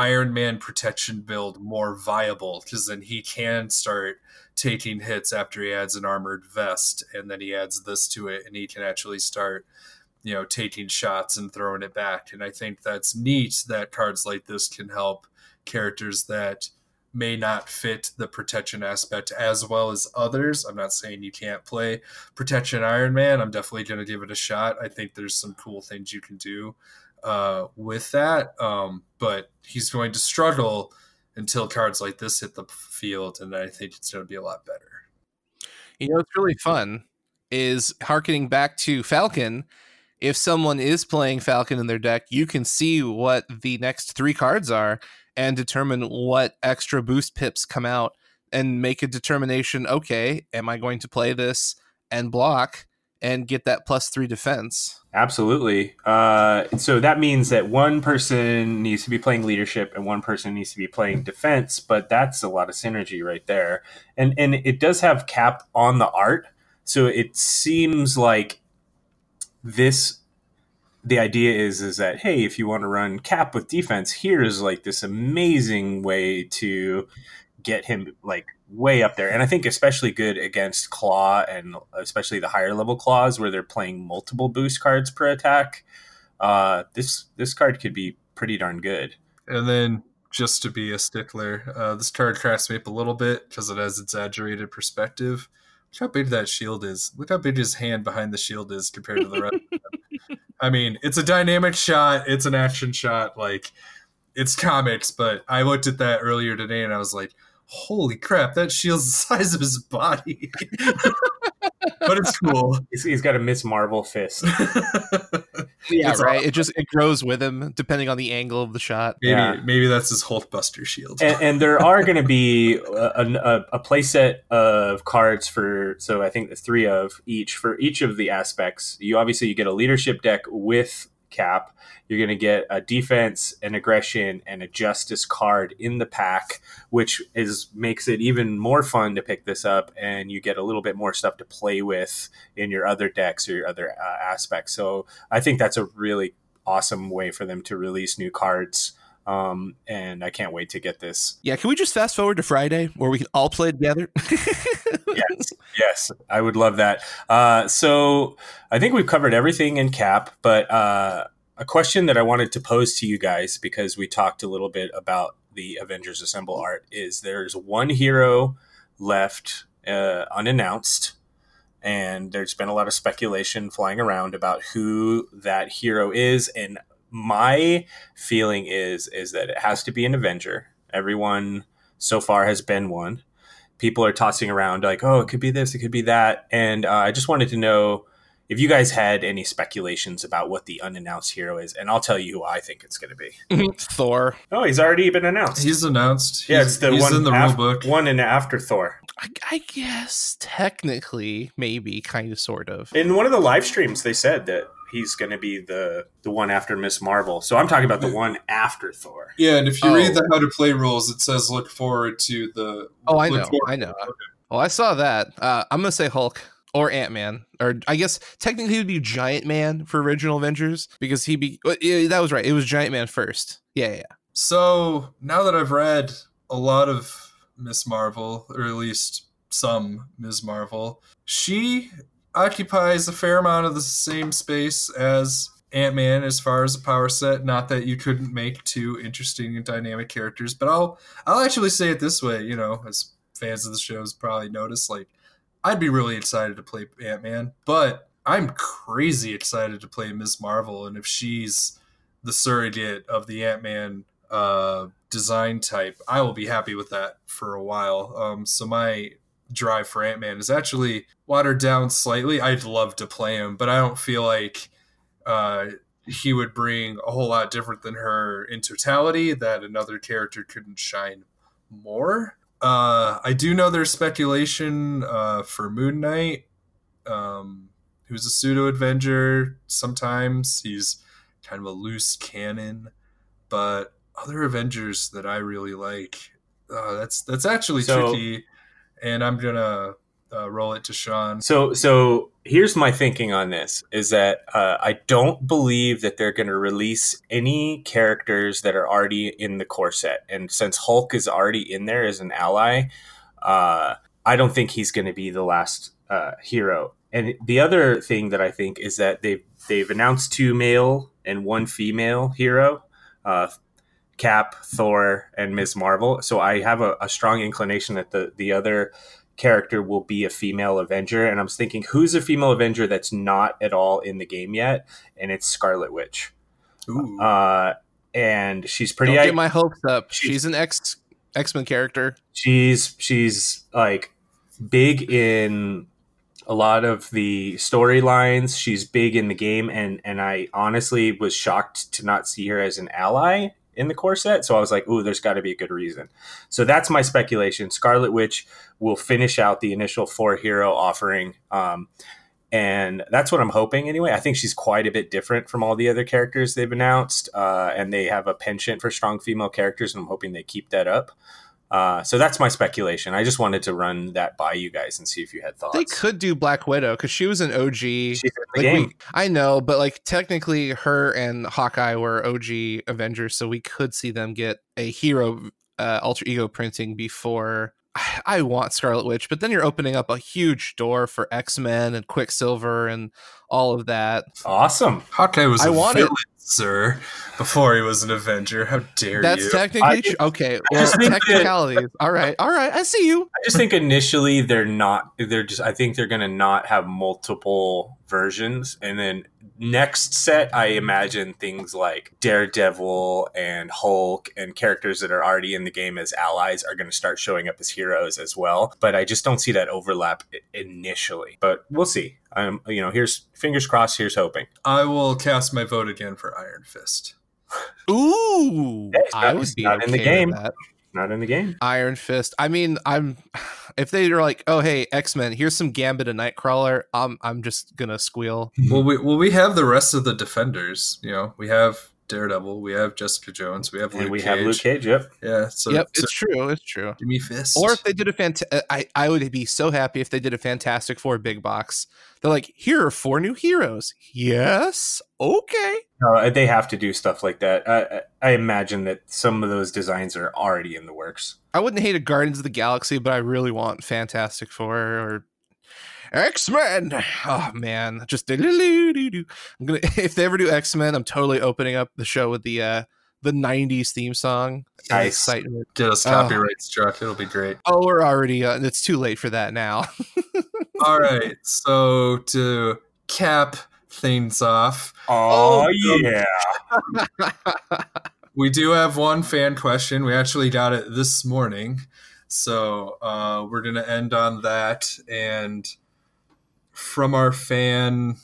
Iron Man protection build more viable because then he can start taking hits after he adds an armored vest, and then he adds this to it, and he can actually start, you know, taking shots and throwing it back. And I think that's neat that cards like this can help characters that may not fit the protection aspect as well as others. I'm not saying you can't play protection Iron Man. I'm definitely going to give it a shot. I think there's some cool things you can do uh, with that. Um, but he's going to struggle until cards like this hit the field, and I think it's going to be a lot better. You know, it's really fun is harkening back to Falcon. If someone is playing Falcon in their deck, you can see what the next three cards are and determine what extra boost pips come out and make a determination okay, am I going to play this and block and get that plus three defense? Absolutely. Uh, so that means that one person needs to be playing leadership and one person needs to be playing defense, but that's a lot of synergy right there. And and it does have cap on the art, so it seems like this the idea is is that hey, if you want to run cap with defense, here's like this amazing way to get him like way up there. And I think especially good against Klaw and especially the higher level Klaws where they're playing multiple boost cards per attack. Uh, this this card could be pretty darn good. And then just to be a stickler, uh, this card cracks me up a little bit because it has exaggerated perspective. Look how big that shield is. Look how big his hand behind the shield is compared to the rest. I mean, it's a dynamic shot. It's an action shot. Like, it's comics. But I looked at that earlier today and I was like, holy crap, that shield's the size of his body. but it's cool. He's, he's got a Miss Marvel fist. yeah, it's right. Awesome. It just it grows with him depending on the angle of the shot. Maybe yeah. maybe that's his Hulkbuster shield. And, and there are going to be a, a, a playset of cards for so I think the three of each for each of the aspects. You obviously you get a leadership deck with cap. You're going to get a defense, an aggression, and a justice card in the pack, which is makes it even more fun to pick this up, and you get a little bit more stuff to play with in your other decks or your other uh, aspects. So I think that's a really awesome way for them to release new cards. Um, and I can't wait to get this. Yeah, can we just fast forward to Friday where we can all play together? yes, yes, I would love that. Uh, so I think we've covered everything in cap, but uh, a question that I wanted to pose to you guys because we talked a little bit about the Avengers Assemble art is there's one hero left uh, unannounced. And there's been a lot of speculation flying around about who that hero is. And my feeling is is that it has to be an Avenger. Everyone so far has been one people are tossing around like, oh, it could be this, it could be that, and uh, I just wanted to know if you guys had any speculations about what the unannounced hero is, and I'll tell you who I think it's going to be. Thor. Oh, he's already been announced. He's announced. Yeah, it's the one in the af- rule book. One in after Thor. I, I guess technically, maybe, kind of, sort of. In one of the live streams, they said that he's going to be the the one after Miss Marvel. So I'm talking about the one after Thor. Yeah, and if you oh. read the how to play rules, it says look forward to the. Oh, I know, I know. Okay. Well, I saw that. Uh, I'm gonna say Hulk or Ant Man, or I guess technically it would be Giant Man for original Avengers because he be yeah, that was right. It was Giant Man first. Yeah, yeah. So now that I've read a lot of Miss Marvel, or at least some Ms. Marvel, she occupies a fair amount of the same space as Ant Man as far as a power set. Not that you couldn't make two interesting and dynamic characters, but I'll I'll actually say it this way. You know, as fans of the shows probably notice, like I'd be really excited to play Ant Man, but I'm crazy excited to play Ms. Marvel, and if she's the surrogate of the Ant Man uh, design type, I will be happy with that for a while. Um, so my drive for Ant Man is actually watered down slightly. I'd love to play him, but I don't feel like uh, he would bring a whole lot different than her in totality. That another character couldn't shine more. Uh, I do know there's speculation uh, for Moon Knight, um, who's a pseudo Avenger. Sometimes he's kind of a loose cannon, but other Avengers that I really like. Uh, that's that's actually so, tricky and I'm gonna uh, roll it to Sean. So, so here's my thinking on this is that uh, I don't believe that they're going to release any characters that are already in the core set. And since Hulk is already in there as an ally, uh, I don't think he's going to be the last uh, hero. And the other thing that I think is that they've they've announced two male and one female hero, uh, Cap, Thor, and Ms. Marvel. So I have a, a strong inclination that the the other character will be a female Avenger. And I'm thinking, who's a female Avenger that's not at all in the game yet? And it's Scarlet Witch. Ooh. Uh, and she's pretty. Don't I- get my hopes up. she's- She's an X X Men character. she's she's like big in a lot of the storylines. She's big in the game, and and I honestly was shocked to not see her as an ally in the core set. So I was like, ooh, there's got to be a good reason. So that's my speculation. Scarlet Witch will finish out the initial four hero offering. Um, and that's what I'm hoping anyway. I think she's quite a bit different from all the other characters they've announced, uh, and they have a penchant for strong female characters, and I'm hoping they keep that up. Uh, so that's my speculation. I just wanted to run that by you guys and see if you had thoughts. They could do Black Widow because she was an OG. She's in the Like game. we, I know, but like technically, her and Hawkeye were OG Avengers, so we could see them get a hero uh, alter ego printing before. I, I want Scarlet Witch, but then you're opening up a huge door for X Men and Quicksilver and all of that. awesome. Hawkeye was I a want it. villain, sir, before he was an Avenger. How dare That's you? That's technically I- Okay, well, just think that- technicalities. All right, all right. I see you. I just think initially they're not. They're just. I think they're going to not have multiple versions, and then next set, I imagine things like Daredevil and Hulk and characters that are already in the game as allies are going to start showing up as heroes as well. But I just don't see that overlap initially. But we'll see. Um, you know, here's fingers crossed. Here's hoping. I will cast my vote again for Iron Fist. Ooh, Yeah, it's I not- would be not in the game. with that. Not in the game. Iron Fist. I mean, I'm if they are like, oh hey, X Men, here's some Gambit and Nightcrawler. I'm I'm just gonna squeal. Well, we well we have the rest of the defenders. You know, we have Daredevil, we have Jessica Jones, we have Luke we Cage. have Luke Cage. Yep. Yeah, so, yep, so it's true. It's true. give me Fist. Or if they did a fant, uh, I I would be so happy if they did a Fantastic Four big box. They're like, here are four new heroes. Yes, okay. No, they have to do stuff like that. I, I imagine that some of those designs are already in the works. I wouldn't hate a Guardians of the Galaxy, but I really want Fantastic Four or X Men. Oh man, just I'm gonna if they ever do X Men, I'm totally opening up the show with the uh the '90s theme song. and Nice. excitement. get us Oh. copyright struck, it'll be great. Oh, we're already. Uh, it's too late for that now. All right, so to cap things off, Oh, Oh, yeah. we do have one fan question. We actually got it this morning, so uh, we're gonna end on that. And from our fan,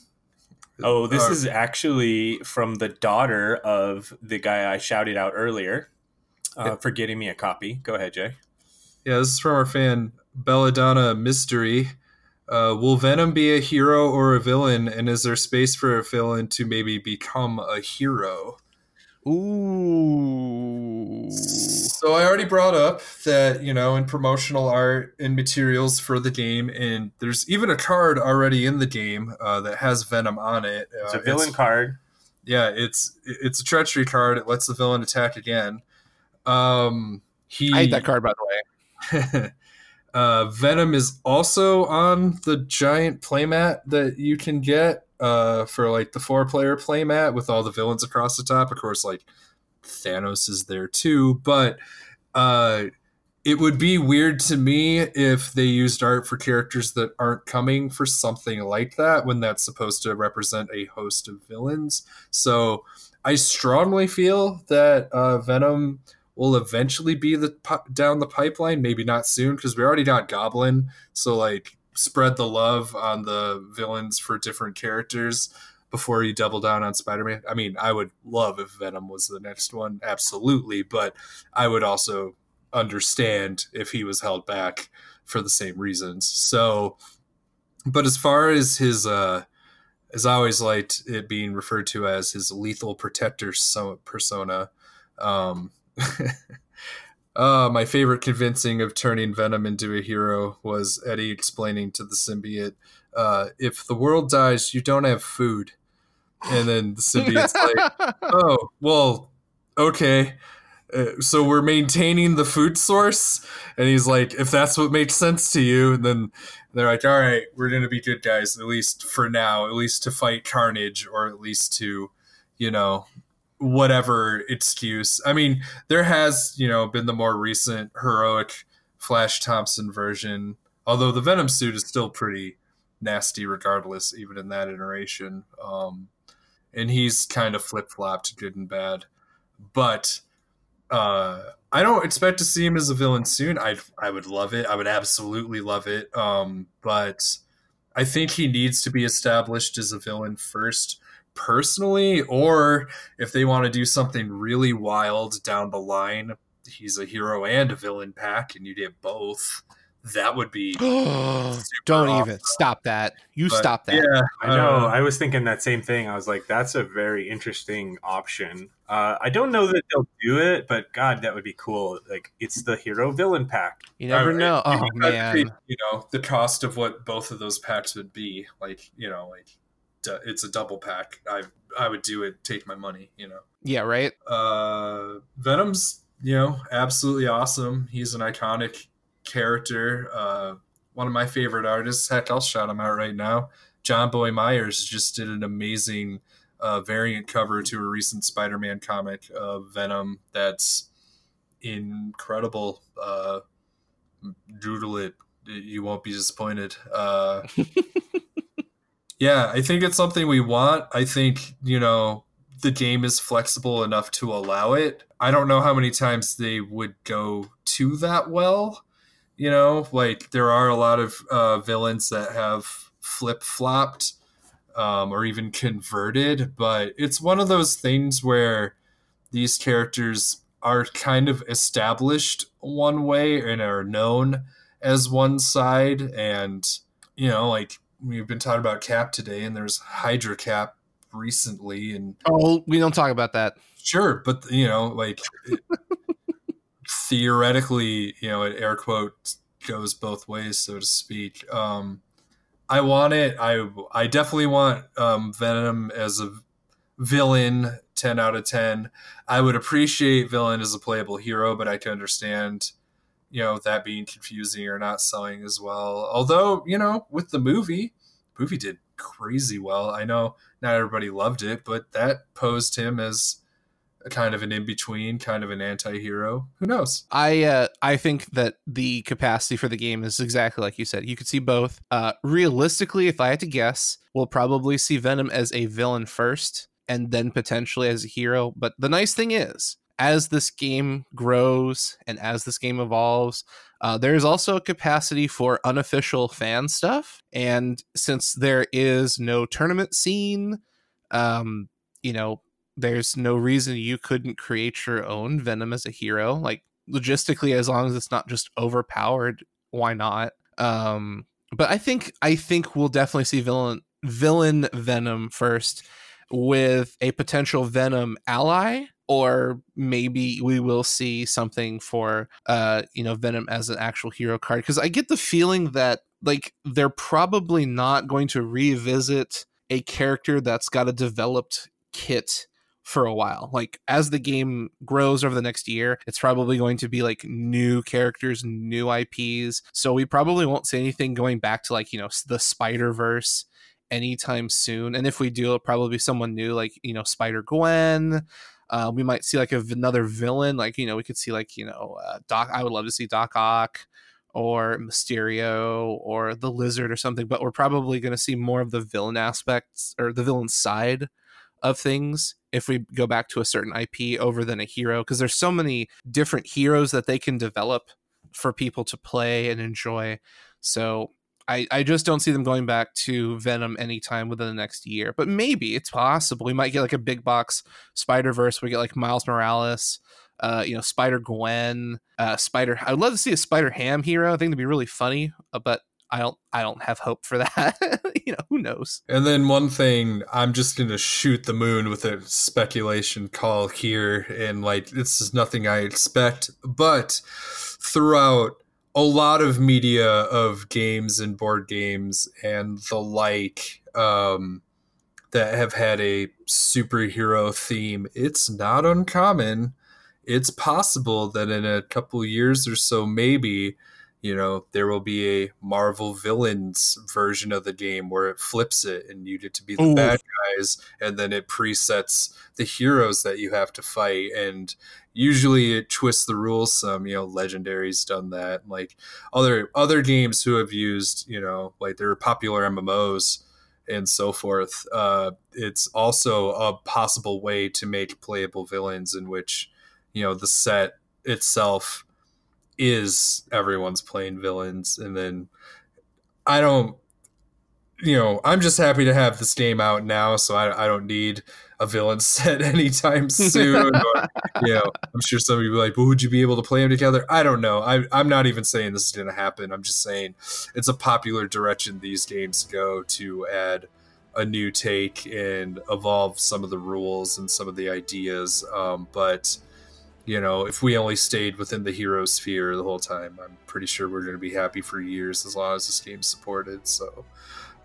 Oh, this uh, is actually from the daughter of the guy I shouted out earlier uh, for getting me a copy. Go ahead, Jay. Yeah, this is from our fan Belladonna Mystery. Uh, will Venom be a hero or a villain, and is there space for a villain to maybe become a hero? Ooh. So I already brought up that you know in promotional art and materials for the game, and there's even a card already in the game uh, that has Venom on it. It's Uh, a villain card. yeah, it's it's a treachery card. It lets the villain attack again. Um, he I hate that card, by the way. uh, Venom is also on the giant playmat that you can get uh, for like the four player playmat with all the villains across the top. Of course, like Thanos is there too, but uh, it would be weird to me if they used art for characters that aren't coming for something like that when that's supposed to represent a host of villains. So I strongly feel that uh, Venom will eventually be the down the pipeline. Maybe not soon because we already got Goblin. So like spread the love on the villains for different characters before you double down on Spider-Man. I mean, I would love if Venom was the next one, absolutely, but I would also understand if he was held back for the same reasons. So, but as far as his, uh, as I always liked it being referred to as his lethal protector so- persona, um, uh, my favorite convincing of turning Venom into a hero was Eddie explaining to the symbiote uh, if the world dies, you don't have food. And then the symbiote's like, oh, well, okay. Uh, so we're maintaining the food source. And he's like, if that's what makes sense to you, and then they're like, all right, we're going to be good guys, at least for now, at least to fight Carnage, or at least to, you know, whatever excuse. I mean, there has, you know, been the more recent heroic Flash Thompson version, although the Venom suit is still pretty nasty regardless, even in that iteration. Um, and he's kind of flip flopped, good and bad. But uh, I don't expect to see him as a villain soon. I I would love it. I would absolutely love it. Um, but I think he needs to be established as a villain first, personally, or if they want to do something really wild down the line, he's a hero and a villain pack, and you get both that would be don't awesome. even stop that. You but, stop that. yeah i know. uh, i was thinking that same thing. I was like that's a very interesting option. Uh, i don't know that they'll do it but god that would be cool. Like it's the hero villain pack. You never know. Oh man. you know the cost of what both of those packs would be. Like you know like it's a double pack i i would do it take my money you know yeah right uh venom's you know absolutely awesome he's an iconic character. Uh, one of my favorite artists. Heck, I'll shout him out right now. John Boy Myers just did an amazing uh, variant cover to a recent Spider-Man comic of Venom. That's incredible. Uh, doodle it. You won't be disappointed. Uh, yeah, I think it's something we want. I think you know the game is flexible enough to allow it. I don't know how many times they would go to that well. You know, like there are a lot of uh, villains that have flip flopped um, or even converted, but it's one of those things where these characters are kind of established one way and are known as one side. And, you know, like we've been talking about Cap today, and there's Hydra Cap recently. And oh, we don't talk about that. Sure, but you know, like theoretically, you know, an air quote goes both ways, so to speak. Um, I want it. I I definitely want um, Venom as a villain. Ten out of ten. I would appreciate villain as a playable hero, but I can understand, you know, that being confusing or not selling as well. Although you know, with the movie, movie did crazy well. I know not everybody loved it, but that posed him as a kind of an in between, kind of an anti-hero. Who knows? I uh, I think that the capacity for the game is exactly like you said. You could see both. Uh, realistically, if I had to guess, we'll probably see Venom as a villain first, and then potentially as a hero. But the nice thing is, as this game grows and as this game evolves, uh, there's also a capacity for unofficial fan stuff. And since there is no tournament scene, um, you know, there's no reason you couldn't create your own Venom as a hero. Like logistically, as long as it's not just overpowered, why not? Um, but I think I think we'll definitely see villain villain Venom first with a potential Venom ally or maybe we will see something for uh you know Venom as an actual hero card cuz I get the feeling that like they're probably not going to revisit a character that's got a developed kit for a while. Like as the game grows over the next year, it's probably going to be like new characters, new IPs. So we probably won't see anything going back to like, you know, the Spider Verse anytime soon. And if we do, it'll probably be someone new, like, you know, Spider Gwen. Uh, we might see like a, another villain, like, you know, we could see like, you know, uh, Doc. I would love to see Doc Ock or Mysterio or the Lizard or something, but we're probably going to see more of the villain aspects or the villain side of things if we go back to a certain IP over than a hero because there's so many different heroes that they can develop for people to play and enjoy. So I, I just don't see them going back to Venom anytime within the next year. But maybe it's possible. We might get like a big box Spider Verse. We get like Miles Morales, uh, you know, Spider Gwen, uh, Spider. I'd love to see a Spider Ham hero. I think it'd be really funny. Uh, but I don't I don't have hope for that. you know, who knows? And then one thing, I'm just gonna shoot the moon with a speculation call here, and like this is nothing I expect, but throughout a lot of media of games and board games and the like um, that have had a superhero theme. It's not uncommon. It's possible that in a couple years or so, maybe you know there will be a marvel villains version of the game where it flips it and you get to be the Ooh. bad guys and then it presets the heroes that you have to fight and usually it twists the rules some you know legendary's done that like other other games who have used you know like their popular mmos and so forth uh, it's also a possible way to make playable villains in which you know the set itself is everyone's playing villains and then i don't you know i'm just happy to have this game out now so i, I don't need a villain set anytime soon. Or, you know i'm sure some of you be like would you be able to play them together? I don't know. I, i'm not even saying this is going to happen. I'm just saying it's a popular direction these games go to add a new take and evolve some of the rules and some of the ideas. Um, but you know, if we only stayed within the hero sphere the whole time, I'm pretty sure we're going to be happy for years as long as this game's supported. So,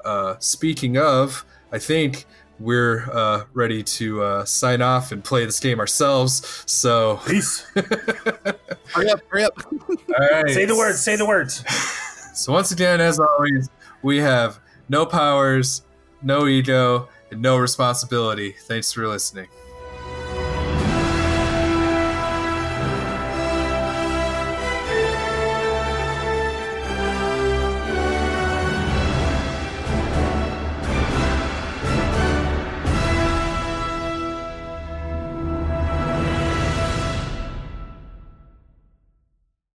uh, speaking of, I think we're uh, ready to uh, sign off and play this game ourselves. So, Peace. Hurry up, hurry up. all right. say the words. Say the words. So, once again, as always, we have no powers, no ego, and no responsibility. Thanks for listening.